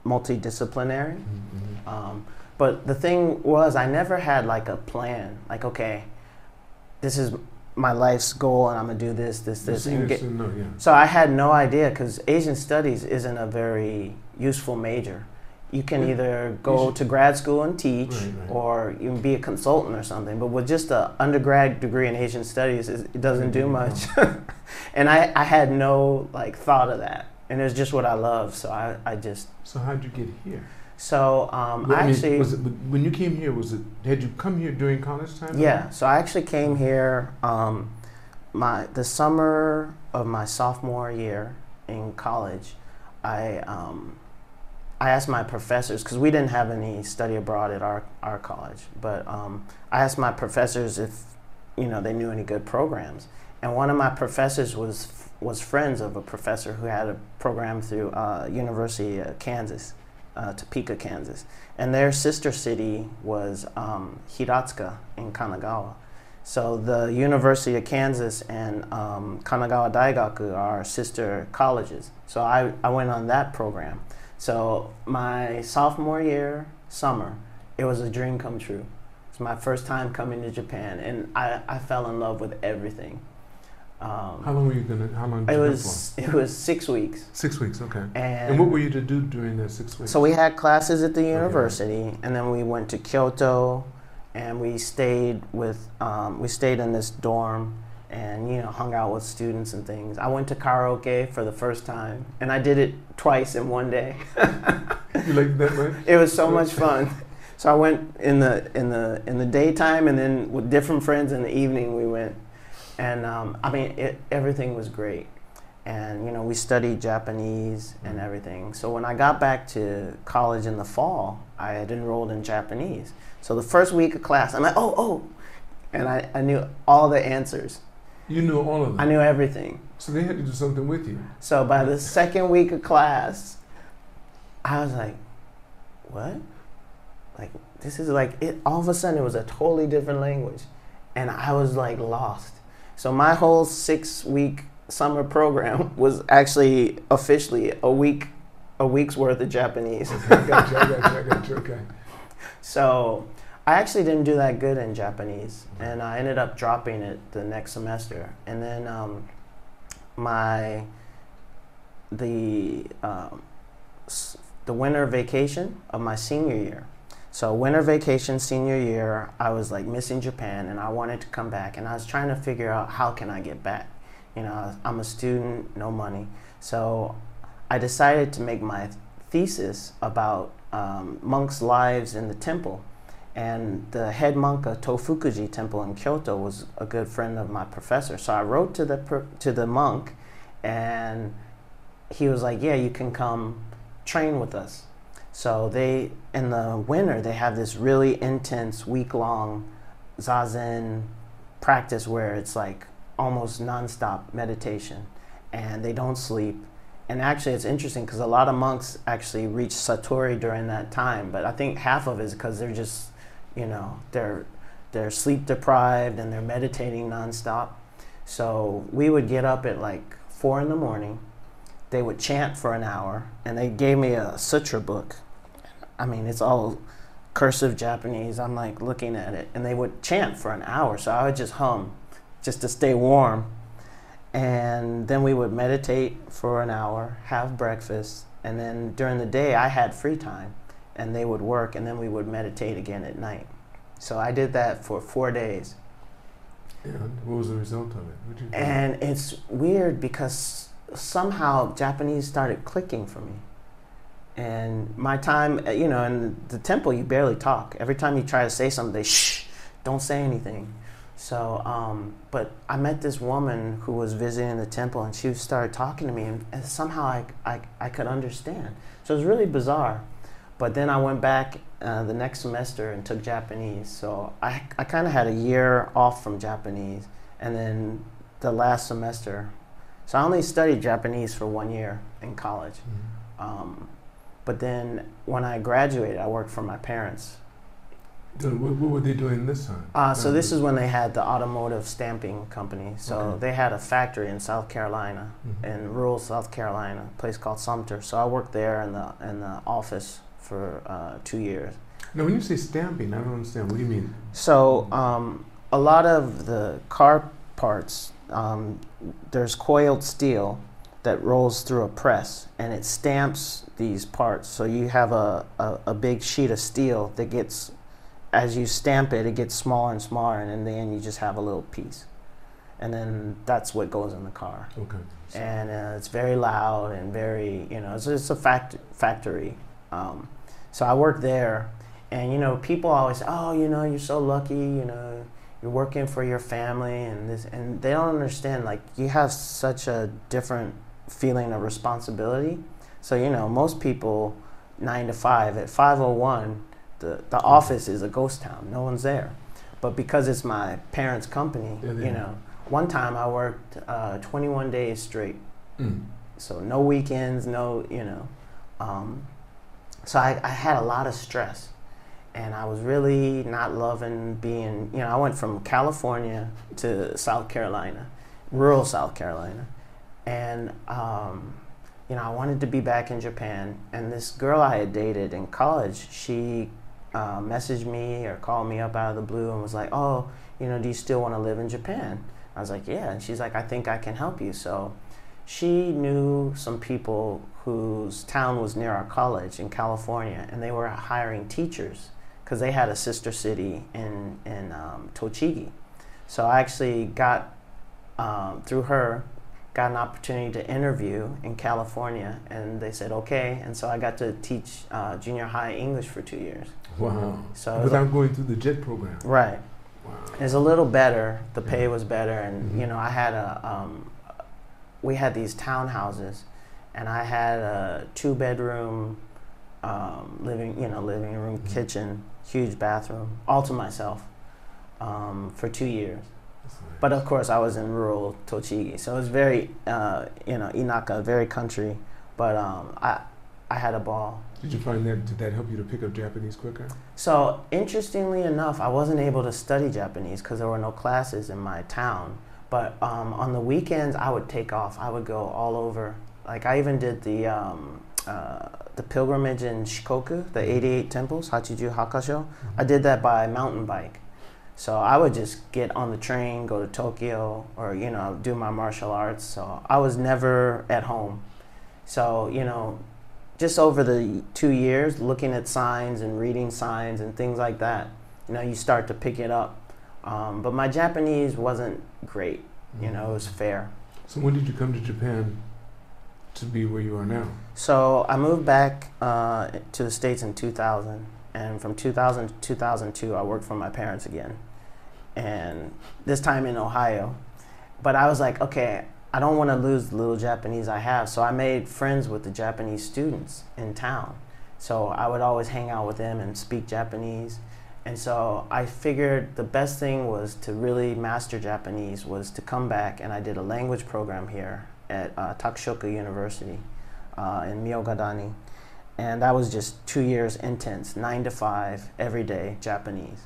Speaker 1: multidisciplinary.
Speaker 2: Mhm, mhm.
Speaker 1: Um, but the thing was, I never had like a plan. Like, okay, this is my life's goal, and I'm gonna do this, this, this, and get,
Speaker 2: and no, yeah.
Speaker 1: so I had no idea because Asian studies isn't a very useful major. you can
Speaker 2: Yeah.
Speaker 1: either go to grad school and teach,
Speaker 2: Right, right.
Speaker 1: or you can be a consultant or something. But with just a undergrad degree in Asian studies, it it doesn't do much. and I, I had no like thought of that, and it's just what I love. So I, I just
Speaker 2: So how'd you get here?
Speaker 1: So um,
Speaker 2: Well,
Speaker 1: I
Speaker 2: mean,
Speaker 1: actually
Speaker 2: was it when you came here? Was it had you come here during college time?
Speaker 1: Yeah, so I actually came here um, my the summer of my sophomore year in college. I um, I asked my professors because we didn't have any study abroad at our our college, but um, I asked my professors if you know they knew any good programs, and one of my professors was was friends of a professor who had a program through uh, University of Kansas, uh, Topeka, Kansas, and their sister city was um, Hiratsuka in Kanagawa. So the University of Kansas and um, Kanagawa Daigaku are sister colleges. So I, I went on that program. So my sophomore year, summer, it was a dream come true. It's my first time coming to Japan, and I, I fell in love with everything. Um,
Speaker 2: How long were you gonna? How long? Did
Speaker 1: it
Speaker 2: you
Speaker 1: was it was six weeks,
Speaker 2: six weeks. Okay.
Speaker 1: and,
Speaker 2: And what were you to do during that six weeks?
Speaker 1: so we had classes at the university, and then we went to Kyoto, and we stayed with um, we stayed in this dorm, and you know hung out with students and things. I went to karaoke for the first time, and I did it twice in one day.
Speaker 2: you like that, right?
Speaker 1: It was so much fun. So I went in the in the in the daytime, and then with different friends in the evening we went, and um, I mean it, everything was great, and you know we studied Japanese and
Speaker 2: Mhm.
Speaker 1: everything. So when I got back to college in the fall, I had enrolled in Japanese. So the first week of class, I'm like, oh oh, and I, I knew all the answers.
Speaker 2: You knew all of them.
Speaker 1: I knew everything.
Speaker 2: So they had to do something with you.
Speaker 1: So by the second week of class, I was like, what? Like, this is like, it, all of a sudden it was a totally different language. And I was like lost. So my whole six week summer program was actually officially a week, a week's worth of Japanese.
Speaker 2: I got you. I got you. I got you. Okay.
Speaker 1: So I actually didn't do that good in Japanese, and I ended up dropping it the next semester. And then um, my the um, the winter vacation of my senior year. So winter vacation senior year, I was like missing Japan, and I wanted to come back, and I was trying to figure out how can I get back. You know, I'm a student, no money, so I decided to make my thesis about um, monks' lives in the temple. And the head monk of Tofukuji Temple in Kyoto was a good friend of my professor. So I wrote to the to the monk, and he was like, "Yeah, you can come train with us." So they in the winter they have this really intense week long zazen practice where it's like almost nonstop meditation, and they don't sleep. And actually, it's interesting because a lot of monks actually reach satori during that time, but I think half of it is because they're just, you know, they're they're sleep deprived and they're meditating nonstop. So we would get up at like four in the morning. They would chant for an hour, and they gave me a sutra book. I mean, it's all cursive Japanese. I'm like looking at it, and they would chant for an hour. So I would just hum, just to stay warm and then we would meditate for an hour, have breakfast, and then during the day I had free time, and they would work, and then we would meditate again at night. So I did that for four days,
Speaker 2: And what was the result of it? What'd you do?
Speaker 1: and it's weird because somehow Japanese started clicking for me. And my time, uh, you know, in the temple, you barely talk. Every time you try to say something, they shh, don't say anything. So, um, but I met this woman who was visiting the temple, and she started talking to me, and, and somehow I, I, I could understand. So it was really bizarre. But then I went back uh, the next semester and took Japanese. So I, I kind of had a year off from Japanese, and then the last semester. So I only studied Japanese for one year in college.
Speaker 2: Mhm.
Speaker 1: Um, but then when I graduated, I worked for my parents
Speaker 2: So what, what were they doing this time?
Speaker 1: Uh, so this is when they had the automotive stamping company. So
Speaker 2: Okay.
Speaker 1: they had a factory in South Carolina,
Speaker 2: Mhm.
Speaker 1: in rural South Carolina, a place called Sumter. So I worked there in the in the office for uh, two years.
Speaker 2: Now, when you say stamping, I don't understand. What do you mean?
Speaker 1: So um, a lot of the car parts, um, there's coiled steel, that rolls through a press and it stamps these parts. So you have a, a, a big sheet of steel that gets, as you stamp it, it gets smaller and smaller, and in the end, you just have a little piece. And then that's what goes in the car.
Speaker 2: Okay.
Speaker 1: And uh, it's very loud and very, you know, it's, it's a fact, factory. Um, so I work there, and you know, people always say, "Oh, you know, you're so lucky. You know, you're working for your family and this," and they don't understand. Like, you have such a different feeling of responsibility. So you know, most people nine to five at five oh one, the the office is a ghost town. No one's there. But because it's my parents' company,
Speaker 2: Yeah,
Speaker 1: you know, one time I worked uh, 21 days straight.
Speaker 2: Mm.
Speaker 1: So no weekends, no, you know. Um, so I, I had a lot of stress. And I was really not loving being, you know, I went from California to South Carolina, rural South Carolina. And, um, you know, I wanted to be back in Japan. And this girl I had dated in college, she uh, messaged me or called me up out of the blue and was like, oh, you know, do you still want to live in Japan? I was like, yeah. And she's like, I think I can help you. So she knew some people whose town was near our college in California, and they were hiring teachers because they had a sister city in in um, Tochigi. So I actually got um, through her got an opportunity to interview in California, and they said okay, and so I got to teach uh, junior high English for two years.
Speaker 2: Wow.
Speaker 1: So it was
Speaker 2: Without going through the JET program.
Speaker 1: Right.
Speaker 2: Wow.
Speaker 1: It's a little better. The pay was better, and
Speaker 2: Mhm.
Speaker 1: you know, I had a. Um, we had these townhouses, and I had a two-bedroom um, living, you know, living room,
Speaker 2: Mhm.
Speaker 1: kitchen, huge bathroom, all to myself, um, for two years.
Speaker 2: Nice.
Speaker 1: But of course, I was in rural Tochigi, so it was very, uh, you know, Inaka, very country. But um, I, I had a ball.
Speaker 2: Did you find that did that help you to pick up Japanese quicker?
Speaker 1: So interestingly enough, I wasn't able to study Japanese because there were no classes in my town. But um, on the weekends, I would take off. I would go all over. Like I even did the um, uh, the pilgrimage in Shikoku, the 88 temples, Hachiju Hakkasho. I did that by mountain bike. So I would just get on the train, go to Tokyo, or you know, do my martial arts. So I was never at home. So you know, just over the two years, looking at signs and reading signs and things like that, you know, you start to pick it up. Um, but my Japanese wasn't great. You know, it was fair.
Speaker 2: So when did you come to Japan to be where you are now?
Speaker 1: So I moved back uh, to the States in 2000. And from 2000 to 2002, I worked for my parents again. And this time in Ohio. But I was like, okay, I don't want to lose the little Japanese I have. So I made friends with the Japanese students in town. So I would always hang out with them and speak Japanese. And so I figured the best thing was to really master Japanese was to come back and I did a language program here at uh, Takushoku University uh, in Myogadani. And that was just two years intense, nine to five, every day, Japanese.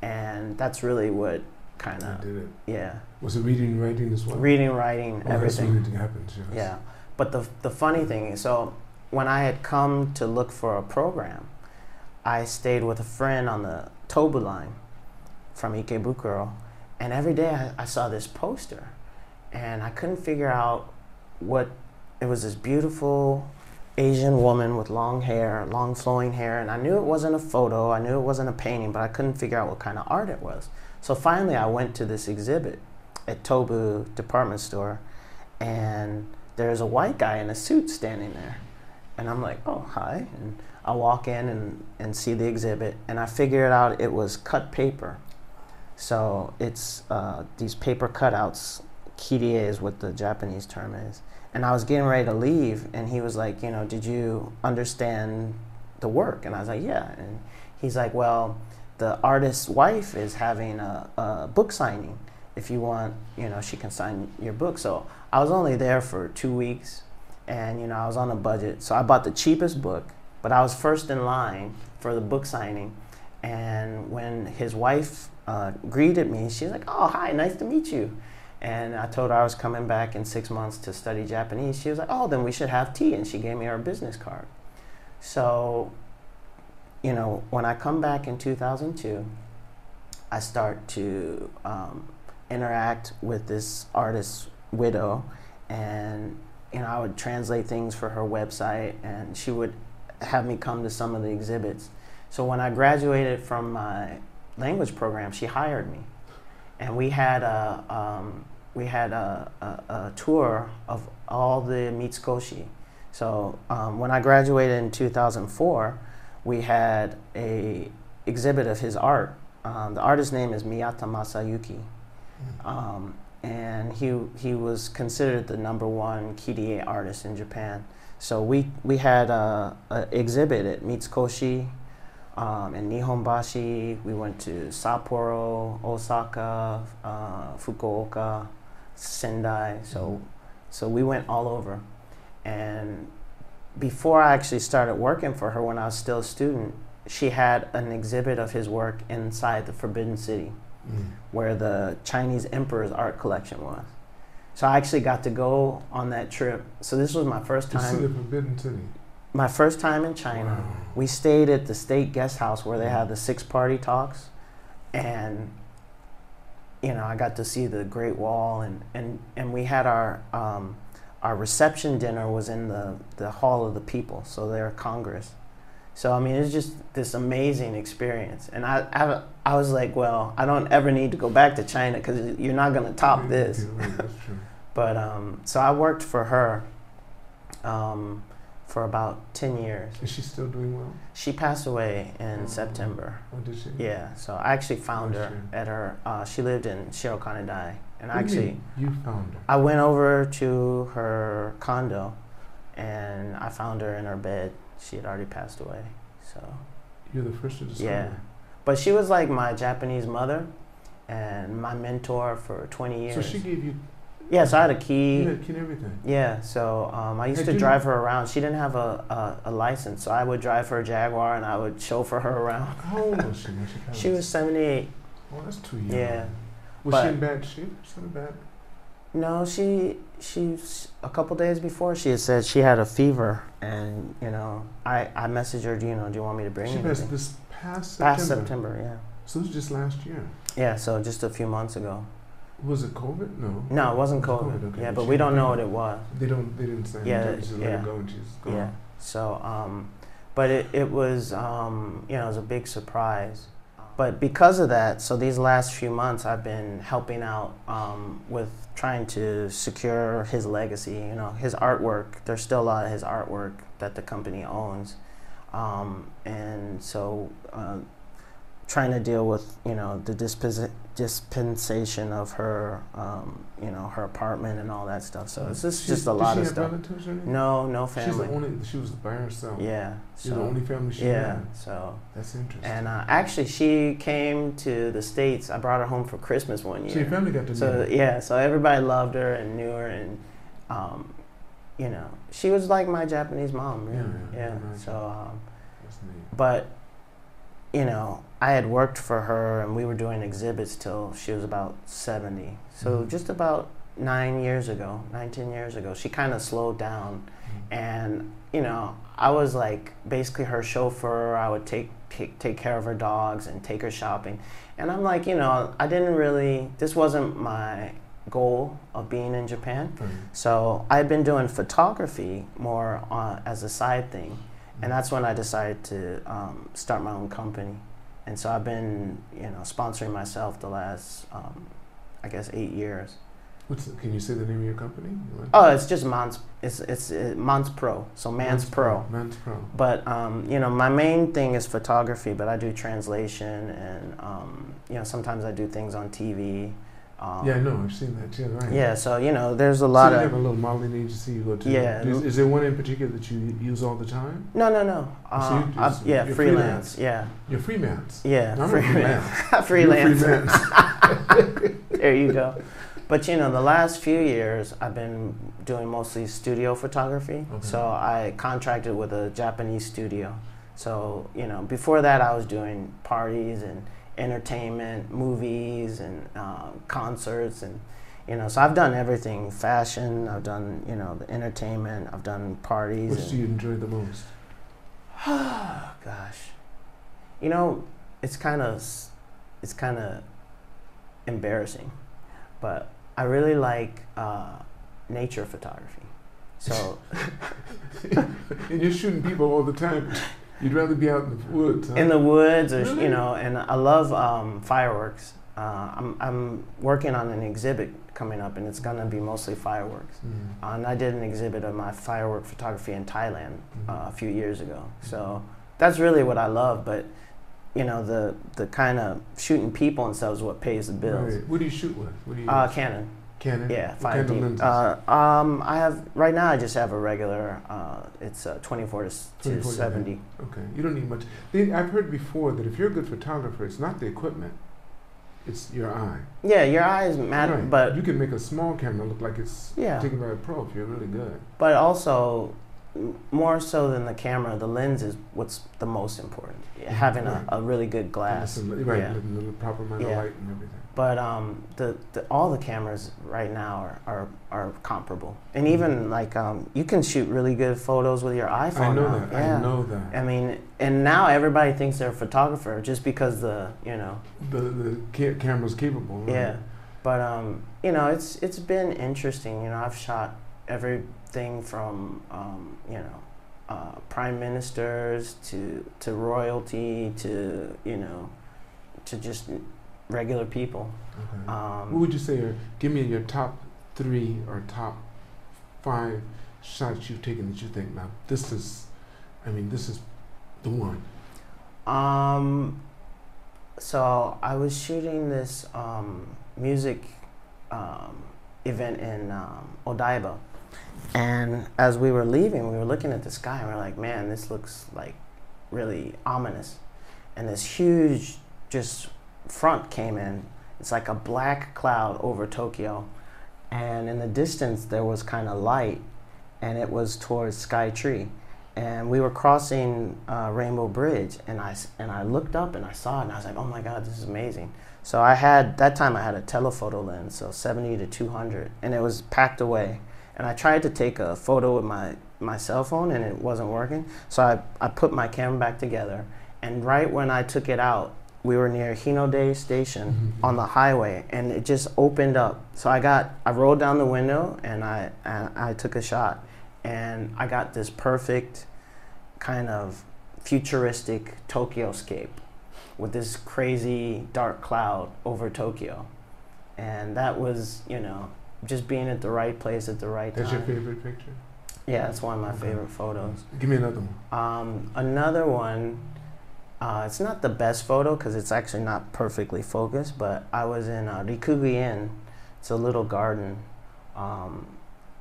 Speaker 1: And that's really what kind of,
Speaker 2: did it.
Speaker 1: yeah,
Speaker 2: Was it reading and writing as well?
Speaker 1: reading, writing,
Speaker 2: oh,
Speaker 1: everything.
Speaker 2: it happens. Yes.
Speaker 1: Yeah. But the, the funny thing is, so when I had come to look for a program, I stayed with a friend on the Tobu line from Ikebukuro, and every day I, I saw this poster, and I couldn't figure out what it was. This beautiful Asian woman with long hair, long flowing hair, and I knew it wasn't a photo, I knew it wasn't a painting, but I couldn't figure out what kind of art it was. So finally, I went to this exhibit at Tobu department store, and there's a white guy in a suit standing there. And I'm like, oh, hi. And I walk in and, and see the exhibit, and I figured out it was cut paper. So it's uh, these paper cutouts. Kirie is what the Japanese term is. And I was getting ready to leave, and he was like, you know, did you understand the work? And I was like, yeah. And he's like, well, the artist's wife is having a, a book signing. If you want, you know, she can sign your book. So I was only there for two weeks, and you know, I was on a budget. So I bought the cheapest book, but I was first in line for the book signing. And when his wife uh, greeted me, she's like, "Oh, hi, nice to meet you." And I told her I was coming back in six months to study Japanese. She was like, "Oh, then we should have tea," and she gave me her business card. So, you know, when I come back in 2002, I start to um, interact with this artist's widow, and you know, I would translate things for her website, and she would have me come to some of the exhibits. So when I graduated from my language program, she hired me, and we had a um, we had a, a, a, tour of all the Mitsukoshi. So um, when I graduated in 2004, we had a exhibit of his art. Um, the artist's name is Miyata Masayuki. Um, and he, he was considered the number one Kirie artist in Japan. So we, we had an exhibit at Mitsukoshi um, and Nihonbashi. We went to Sapporo, Osaka, uh, Fukuoka, Sendai. So, so we went all over. And before I actually started working for her when I was still a student, she had an exhibit of his work inside the Forbidden City, mm. where the Chinese emperor's art collection was. So I actually got to go on that trip. So this was my first time.
Speaker 2: See the Forbidden City.
Speaker 1: My first time in China. Wow. We stayed at the state guest house where they had the six party talks, and you know I got to see the Great Wall, and and and we had our um, our reception dinner was in the the Hall of the People, so their Congress. So I mean, it's just this amazing experience, and I, I, I was like, well, I don't ever need to go back to China because you're not going to top this. but um, so I worked for her um, for about ten years.
Speaker 2: Is she still doing well?
Speaker 1: She passed away in oh. September.
Speaker 2: Oh, did she?
Speaker 1: Yeah. So I actually found her at her. Uh, she lived in Shirokanedai, and
Speaker 2: what
Speaker 1: actually,
Speaker 2: you, you found her.
Speaker 1: I went over to her condo, and I found her in her bed she had already passed away. So
Speaker 2: you're the first to discover. Yeah,
Speaker 1: but she was like my Japanese mother and my mentor for 20 years.
Speaker 2: So she gave you.
Speaker 1: Yeah, so I had a key.
Speaker 2: You had a key and everything.
Speaker 1: Yeah, so um, I used to drive her around. She didn't have a, a, a, license, so I would drive her a Jaguar and I would chauffeur her around.
Speaker 2: How old was she when she?
Speaker 1: She was 78.
Speaker 2: Oh, that's too young.
Speaker 1: Yeah.
Speaker 2: Was but she in bad shape? Was she in bad?
Speaker 1: No, she she a couple days before she had said she had a fever, and you know I I messaged her. Do you know? Do you want me to bring?
Speaker 2: She
Speaker 1: anything?
Speaker 2: passed this past September.
Speaker 1: Past September, yeah.
Speaker 2: So it was just last year.
Speaker 1: Yeah, so just a few months ago.
Speaker 2: Was it COVID? No.
Speaker 1: No, it wasn't COVID. It was COVID okay. Yeah, but we don't know what it was.
Speaker 2: They don't. They didn't say.
Speaker 1: Yeah,
Speaker 2: just
Speaker 1: yeah.
Speaker 2: let it go and she's gone.
Speaker 1: Yeah. So, um, but it it was um, you know it was a big surprise. But because of that, so these last few months, I've been helping out um, with trying to secure his legacy. You know, his artwork. There's still a lot of his artwork that the company owns, um, and so uh, trying to deal with you know the disposi- dispensation of her um, you know her apartment and all that stuff. So it's just, just a lot of stuff. No, no family.
Speaker 2: She's the only. She was by herself.
Speaker 1: Yeah.
Speaker 2: She's so, the only family she
Speaker 1: yeah,
Speaker 2: had.
Speaker 1: So
Speaker 2: that's interesting.
Speaker 1: And uh, actually, she came to the states. I brought her home for Christmas one year.
Speaker 2: So your family got to
Speaker 1: so, Yeah. So everybody loved her and knew her and. Um, you know, she was like my Japanese mom, really. Yeah. yeah. So, um, but you know, I had worked for her and we were doing exhibits till she was about 70. So mm-hmm. just about nine years ago, 19 years ago, she kind of slowed down. Mm-hmm. And, you know, I was like basically her chauffeur. I would take, take, take care of her dogs and take her shopping. And I'm like, you know, I didn't really, this wasn't my goal of being in Japan. Mm-hmm. So I'd been doing photography more uh, as a side thing and that's when I decided to um, start my own company. And so I've been, you know, sponsoring myself the last, um, I guess, eight years.
Speaker 2: What's the, can you say the name of your company?
Speaker 1: Oh, it's just Mans. It's it's uh, Mans Pro. So Mans, Pro.
Speaker 2: Mans Pro.
Speaker 1: But um, you know, my main thing is photography, but I do translation, and um, you know, sometimes I do things on TV.
Speaker 2: Um, yeah, I know. I've seen that too. Right.
Speaker 1: Yeah, so you know, there's a lot
Speaker 2: so
Speaker 1: you
Speaker 2: of. have a little modeling agency you go to.
Speaker 1: Yeah.
Speaker 2: Is, is, there one in particular that you use all the time?
Speaker 1: No, no, no. Uh, so I, yeah, freelance. freelance. Yeah.
Speaker 2: You're freelance.
Speaker 1: Yeah,
Speaker 2: no,
Speaker 1: freelance. freelance. freelance. there you go. But you know, the last few years, I've been doing mostly studio photography. Okay. So I contracted with a Japanese studio. So you know, before that, I was doing parties and entertainment, movies, and uh, concerts, and you know. So I've done everything: fashion. I've done you know the entertainment. I've done parties.
Speaker 2: Which do you enjoy the most?
Speaker 1: gosh, you know, it's kind of it's kind of embarrassing, but I really like uh, nature photography. So
Speaker 2: and you're shooting people all the time. You'd rather be out in the woods. Huh?
Speaker 1: in the woods, or
Speaker 2: Really?
Speaker 1: you know, and I love um, fireworks. Uh, I'm I'm working on an exhibit coming up, and it's gonna be mostly fireworks.
Speaker 2: Mm.
Speaker 1: and I did an exhibit of my firework photography in Thailand
Speaker 2: Mhm.
Speaker 1: uh, a few years ago. So that's really what I love. But you know, the the kind of shooting people and stuff is what pays the bills.
Speaker 2: Right. What do you shoot with? What do you
Speaker 1: Uh,
Speaker 2: use?
Speaker 1: Canon,
Speaker 2: Canon?
Speaker 1: yeah, five D. Uh, um, I have right now. I just have a regular. Uh, it's uh, 24 to,
Speaker 2: 24 to
Speaker 1: 70.
Speaker 2: Okay, you don't need much. They- I've heard before that if you're a good photographer, it's not the equipment, it's your eye.
Speaker 1: Yeah, your eyes matter,
Speaker 2: Right.
Speaker 1: but
Speaker 2: you can make a small camera look like it's
Speaker 1: yeah,
Speaker 2: taken by a pro if you're really good.
Speaker 1: but also more so than the camera, the lens is what's the most important. Having
Speaker 2: Right.
Speaker 1: a, a really good glass.
Speaker 2: And a- right,
Speaker 1: yeah.
Speaker 2: the, the proper amount
Speaker 1: Yeah.
Speaker 2: of light and everything.
Speaker 1: But um, the, the all the cameras right now are, are, are comparable, and even like um, you can shoot really good photos with your iPhone.
Speaker 2: Mm-hmm. I know
Speaker 1: now.
Speaker 2: that.
Speaker 1: Yeah.
Speaker 2: I know that.
Speaker 1: I mean, and now everybody thinks they're a photographer just because the you know
Speaker 2: the the ca- camera's capable. Right?
Speaker 1: yeah. But um, you know, it's it's been interesting. You know, I've shot everything from um, you know uh, prime ministers to to royalty to you know to just regular people.
Speaker 2: Okay. what
Speaker 1: Um,
Speaker 2: would you say? Are, give me your top three or top five shots you've taken that you think now this is, I mean, this is the one.
Speaker 1: Um, so I was shooting this um, music um, event in um, Odaiba, and as we were leaving, we were looking at the sky, and we are like, "Man, this looks like really ominous." And this huge, just front came in. It's like a black cloud over Tokyo, and in the distance there was kind of light, and it was towards Sky Tree and we were crossing uh, Rainbow Bridge, and I and I looked up and I saw it, and I was like, "Oh my God, this is amazing!" So I had that time I had a telephoto lens, so 70 to 200, and it was packed away. And I tried to take a photo with my my cell phone, and it wasn't working. So I I put my camera back together, and right when I took it out, we were near Hinode Station
Speaker 2: Mhm.
Speaker 1: on the highway, and it just opened up. So I got I rolled down the window, and I and I took a shot and I got this perfect kind of futuristic Tokyo scape with this crazy dark cloud over Tokyo. And that was, you know, just being at the right place at the right time.
Speaker 2: That's your favorite picture.
Speaker 1: Yeah, it's one of my
Speaker 2: Okay.
Speaker 1: favorite photos.
Speaker 2: Give me another one.
Speaker 1: Um, another one, uh, it's not the best photo because it's actually not perfectly focused, but I was in uh. It's a little garden um,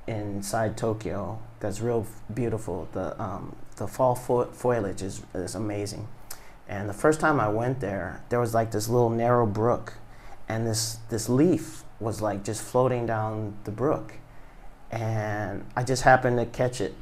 Speaker 1: inside Tokyo that's real beautiful. The, um, the fall fo- foliage is, is amazing. And the first time I went there, there was like this little narrow brook, and this, this leaf was like just floating down the brook. And I just happened to catch it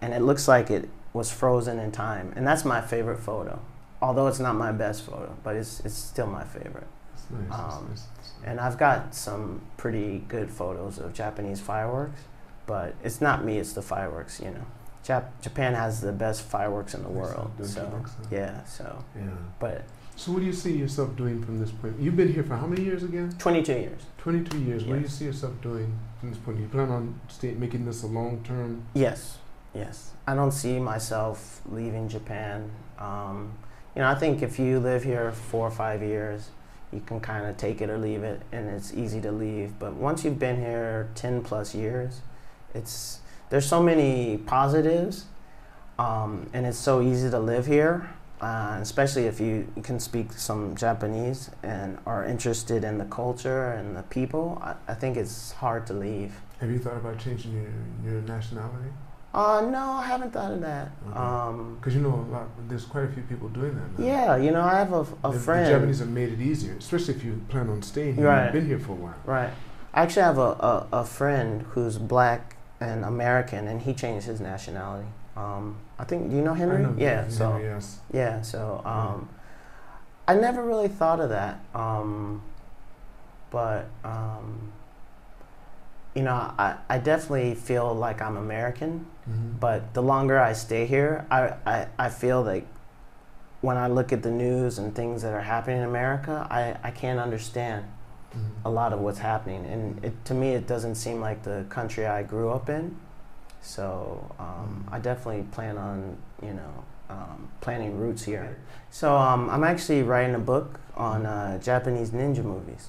Speaker 1: and it looks like it was frozen in time. And that's my favorite photo. Although it's not my best photo, but it's, it's still my favorite.
Speaker 2: That's nice. that's
Speaker 1: Um,
Speaker 2: nice, that's nice.
Speaker 1: And I've got some pretty good photos of Japanese fireworks, but it's not me, it's the fireworks, you know. Jap- Japan has the best fireworks in the world. So,
Speaker 2: so?
Speaker 1: yeah, so,
Speaker 2: Yeah.
Speaker 1: but
Speaker 2: So what do you see yourself doing from this point? You've been here for how many years again?
Speaker 1: 22 years.
Speaker 2: 22 years. What do you see yourself doing from this point? Do you plan on stay, making this a long-term?
Speaker 1: Yes, yes. I don't see myself leaving Japan. Um, you know, I think if you live here four or five years, you can kind of take it or leave it, and it's easy to leave. But once you've been here 10 plus years, it's there's so many positives, um, and it's so easy to live here. Uh, especially if you can speak some Japanese and are interested in the culture and the people, I, I think it's hard to leave.
Speaker 2: Have you thought about changing your, your nationality?
Speaker 1: Uh, no, I haven't thought of that.
Speaker 2: Okay.
Speaker 1: Um,
Speaker 2: Because you know a lot. There's quite a few people doing that now.
Speaker 1: yeah, you know, I have a, a
Speaker 2: the,
Speaker 1: friend.
Speaker 2: The Japanese have made it easier, especially if you plan on staying here.
Speaker 1: Right.
Speaker 2: You've been here for a while.
Speaker 1: Right. I actually have a, a, a friend who's black and American, and he changed his nationality. Um, I think, do you know Henry?
Speaker 2: I know
Speaker 1: yeah,
Speaker 2: Henry,
Speaker 1: so,
Speaker 2: yes.
Speaker 1: yeah, so, um, I never really thought of that. Um, but, um, you know, I, I definitely feel like I'm American.
Speaker 2: Mhm.
Speaker 1: But the longer I stay here, I, I, I feel like when I look at the news and things that are happening in America, I, I can't understand
Speaker 2: Mhm.
Speaker 1: a lot of what's happening. And it, to me, it doesn't seem like the country I grew up in. So um, I definitely plan on, you know, um, planting roots here. So um, I'm actually writing a book on uh, Japanese ninja movies.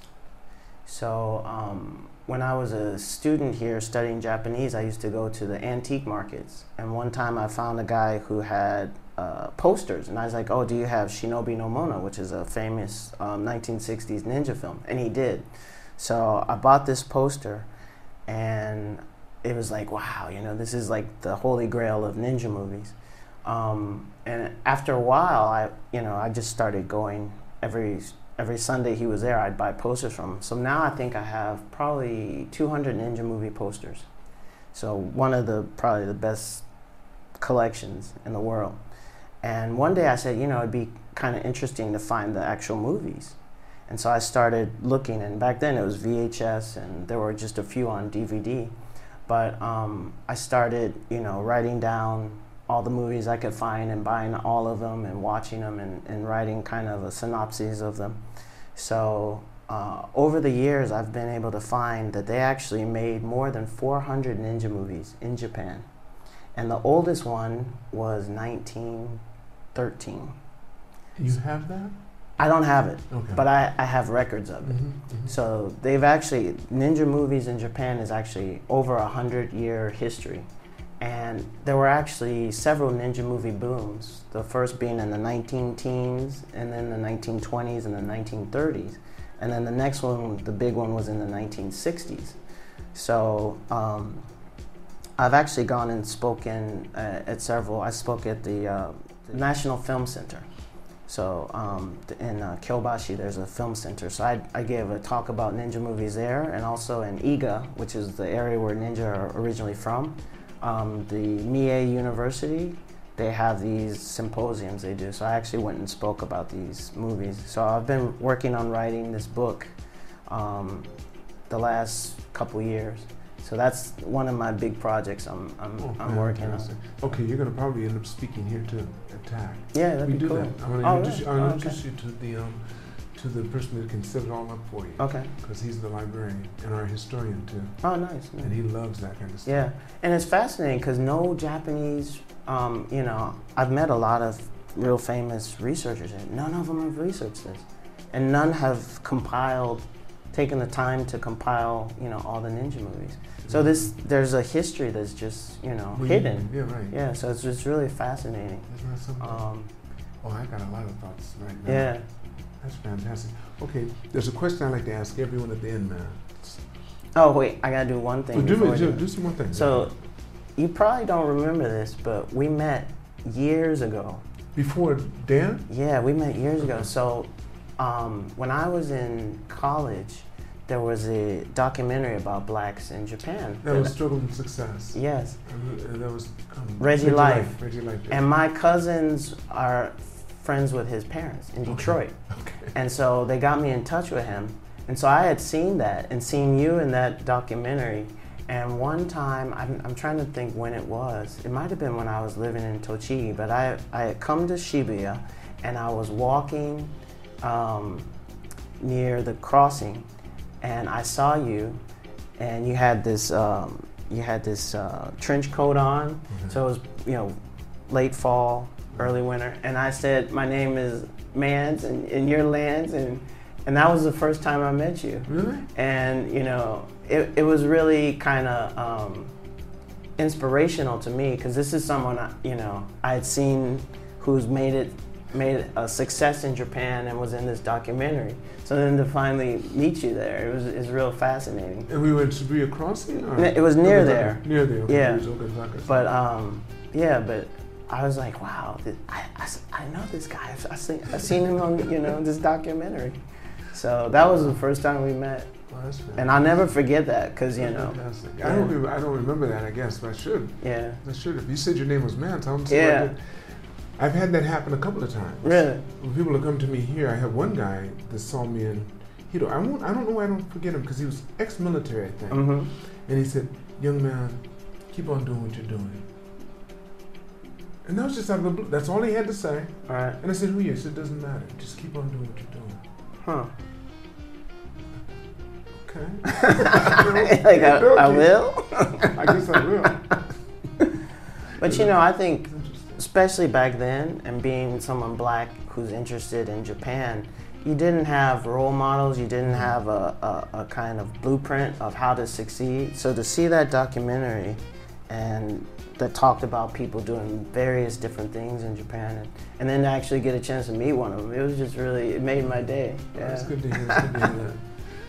Speaker 1: So um, when I was a student here studying Japanese, I used to go to the antique markets. And one time I found a guy who had uh, posters, and I was like, "Oh, do you have Shinobi no Mono, which is a famous um, 1960s ninja film?" And he did. So I bought this poster, and it was like, "Wow, you know, this is like the holy grail of ninja movies." Um, and after a while, I, you know, I just started going every every Sunday he was there. I'd buy posters from him. So now I think I have probably 200 ninja movie posters. So one of the probably the best collections in the world. And one day I said, you know, it'd be kind of interesting to find the actual movies. And so I started looking, and back then it was VHS, and there were just a few on DVD. But um, I started, you know, writing down all the movies I could find and buying all of them and watching them and, and writing kind of a synopsis of them. So uh, over the years, I've been able to find that they actually made more than 400 ninja movies in Japan. And the oldest one was 19 13.
Speaker 2: You have that?
Speaker 1: I don't have it,
Speaker 2: Okay.
Speaker 1: but I, I have records of it.
Speaker 2: Mhm, mhm.
Speaker 1: So they've actually, ninja movies in Japan is actually over a hundred year history. And there were actually several ninja movie booms. The first being in the 19 teens, and then the 1920s and the 1930s. And then the next one, the big one, was in the 1960s. So um, I've actually gone and spoken uh, at several. I spoke at the, uh, the National Film Center. So um, in uh, Kyobashi, there's a film center. So I, I gave a talk about ninja movies there, and also in Iga, which is the area where ninja are originally from. Um, the Mie University, they have these symposiums they do. So I actually went and spoke about these movies. So I've been working on writing this book um, the last couple years. So that's one of my big projects I'm, I'm,
Speaker 2: Oh,
Speaker 1: I'm working on.
Speaker 2: Okay, you're going to probably end up speaking here too attack.
Speaker 1: Yeah, that'd
Speaker 2: we
Speaker 1: be
Speaker 2: do
Speaker 1: cool.
Speaker 2: that. I'm going to
Speaker 1: Oh,
Speaker 2: introduce,
Speaker 1: Oh, okay.
Speaker 2: introduce you to the um, to the person that can set it all up for you
Speaker 1: Okay.
Speaker 2: because he's the librarian and our historian too,
Speaker 1: Oh, nice. nice.
Speaker 2: and he loves that kind of stuff.
Speaker 1: Yeah, and it's fascinating because no Japanese, um, you know, I've met a lot of real famous researchers, and none of them have researched this, and none have compiled, taken the time to compile, you know, all the ninja movies. So this, there's a history that's just, you know,
Speaker 2: Well,
Speaker 1: hidden.
Speaker 2: Yeah, right.
Speaker 1: Yeah, so it's just really fascinating.
Speaker 2: Isn't that something?
Speaker 1: Um,
Speaker 2: oh, I got a lot of thoughts right now.
Speaker 1: yeah.
Speaker 2: That's fantastic. Okay, there's a question I like to ask everyone at the end, man.
Speaker 1: Oh wait, I gotta do one thing.
Speaker 2: do,
Speaker 1: before
Speaker 2: do,
Speaker 1: do-
Speaker 2: do some more things.
Speaker 1: So, you probably don't remember this, but we met years ago.
Speaker 2: before Dan,
Speaker 1: Yeah, we met years ago. So, um, when I was in college, there was a documentary about blacks in Japan.
Speaker 2: that was Struggle and Success.
Speaker 1: yes,
Speaker 2: And that was um,
Speaker 1: Regge Life.
Speaker 2: Regge Life. yeah.
Speaker 1: and my cousins are friends with his parents in Detroit,
Speaker 2: okay.
Speaker 1: and so they got me in touch with him. And so I had seen that and seen you in that documentary. And one time, I'm, I'm trying to think when it was. It might have been when I was living in Tochigi, but I, I had come to Shibuya and I was walking um, near the crossing and I saw you and you had this, um, you had this uh, trench coat on.
Speaker 2: Mhm.
Speaker 1: So it was, you know, late fall, early winter. And I said, my name is Mans and, and you're Lance. And, and that was the first time I met you
Speaker 2: Really?
Speaker 1: and you know it, it was really kind of um, inspirational to me because this is someone I, you know I had seen who's made it made a success in Japan and was in this documentary. So then to finally meet you there, it was is real fascinating.
Speaker 2: And we went to Shibuya Crossing? Or?
Speaker 1: It was near
Speaker 2: Okazaka?
Speaker 1: there.
Speaker 2: Near there. Okay.
Speaker 1: Yeah.
Speaker 2: It.
Speaker 1: But um, yeah, but I was like, wow, I I, I I know this guy. I've, I've, seen, I've seen him on you know this documentary. So that was the first time we met,
Speaker 2: Well,
Speaker 1: and I'll never forget that because you know, yeah.
Speaker 2: I don't. Remember, I don't remember that. I guess, but I should.
Speaker 1: yeah,
Speaker 2: I should. If you said your name was Mance, I'm so
Speaker 1: Yeah.
Speaker 2: I've had that happen a couple of times.
Speaker 1: really.
Speaker 2: When people have come to me here, I have one guy that saw me in. He don't, I won't. I don't know why I don't forget him because he was ex-military, I think.
Speaker 1: hmm
Speaker 2: And he said, "Young man, keep on doing what you're doing." And that was just out of the blue. That's all he had to say.
Speaker 1: All right.
Speaker 2: And I said, "Who you?" He said, "Doesn't matter. Just keep on doing what you're doing."
Speaker 1: Huh.
Speaker 2: Okay.
Speaker 1: like I, I will.
Speaker 2: I guess I will.
Speaker 1: But you know, I think, especially back then, and being someone black who's interested in Japan, you didn't have role models, you didn't mm-hmm. have a, a, a kind of blueprint of how to succeed. So to see that documentary and that talked about people doing various different things in Japan and, and then to actually get a chance to meet one of them, it was just really, it made my day. Yeah.
Speaker 2: That's good to hear. That's good to hear that.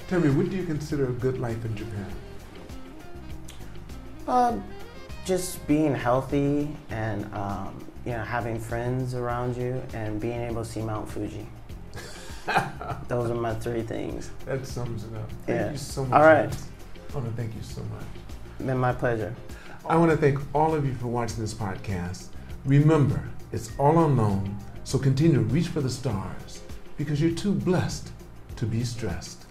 Speaker 2: Tell me, what do you consider a good life in Japan?
Speaker 1: Um, just being healthy and um, you know having friends around you and being able to see Mount Fuji. Those are my three things.
Speaker 2: That sums it up. Thank
Speaker 1: Yeah.
Speaker 2: you so much.
Speaker 1: All right.
Speaker 2: Lance. I want to thank you so much.
Speaker 1: Been my pleasure.
Speaker 2: I want to thank all of you for watching this podcast. Remember, it's all unknown, so continue to reach for the stars because you're too blessed to be stressed.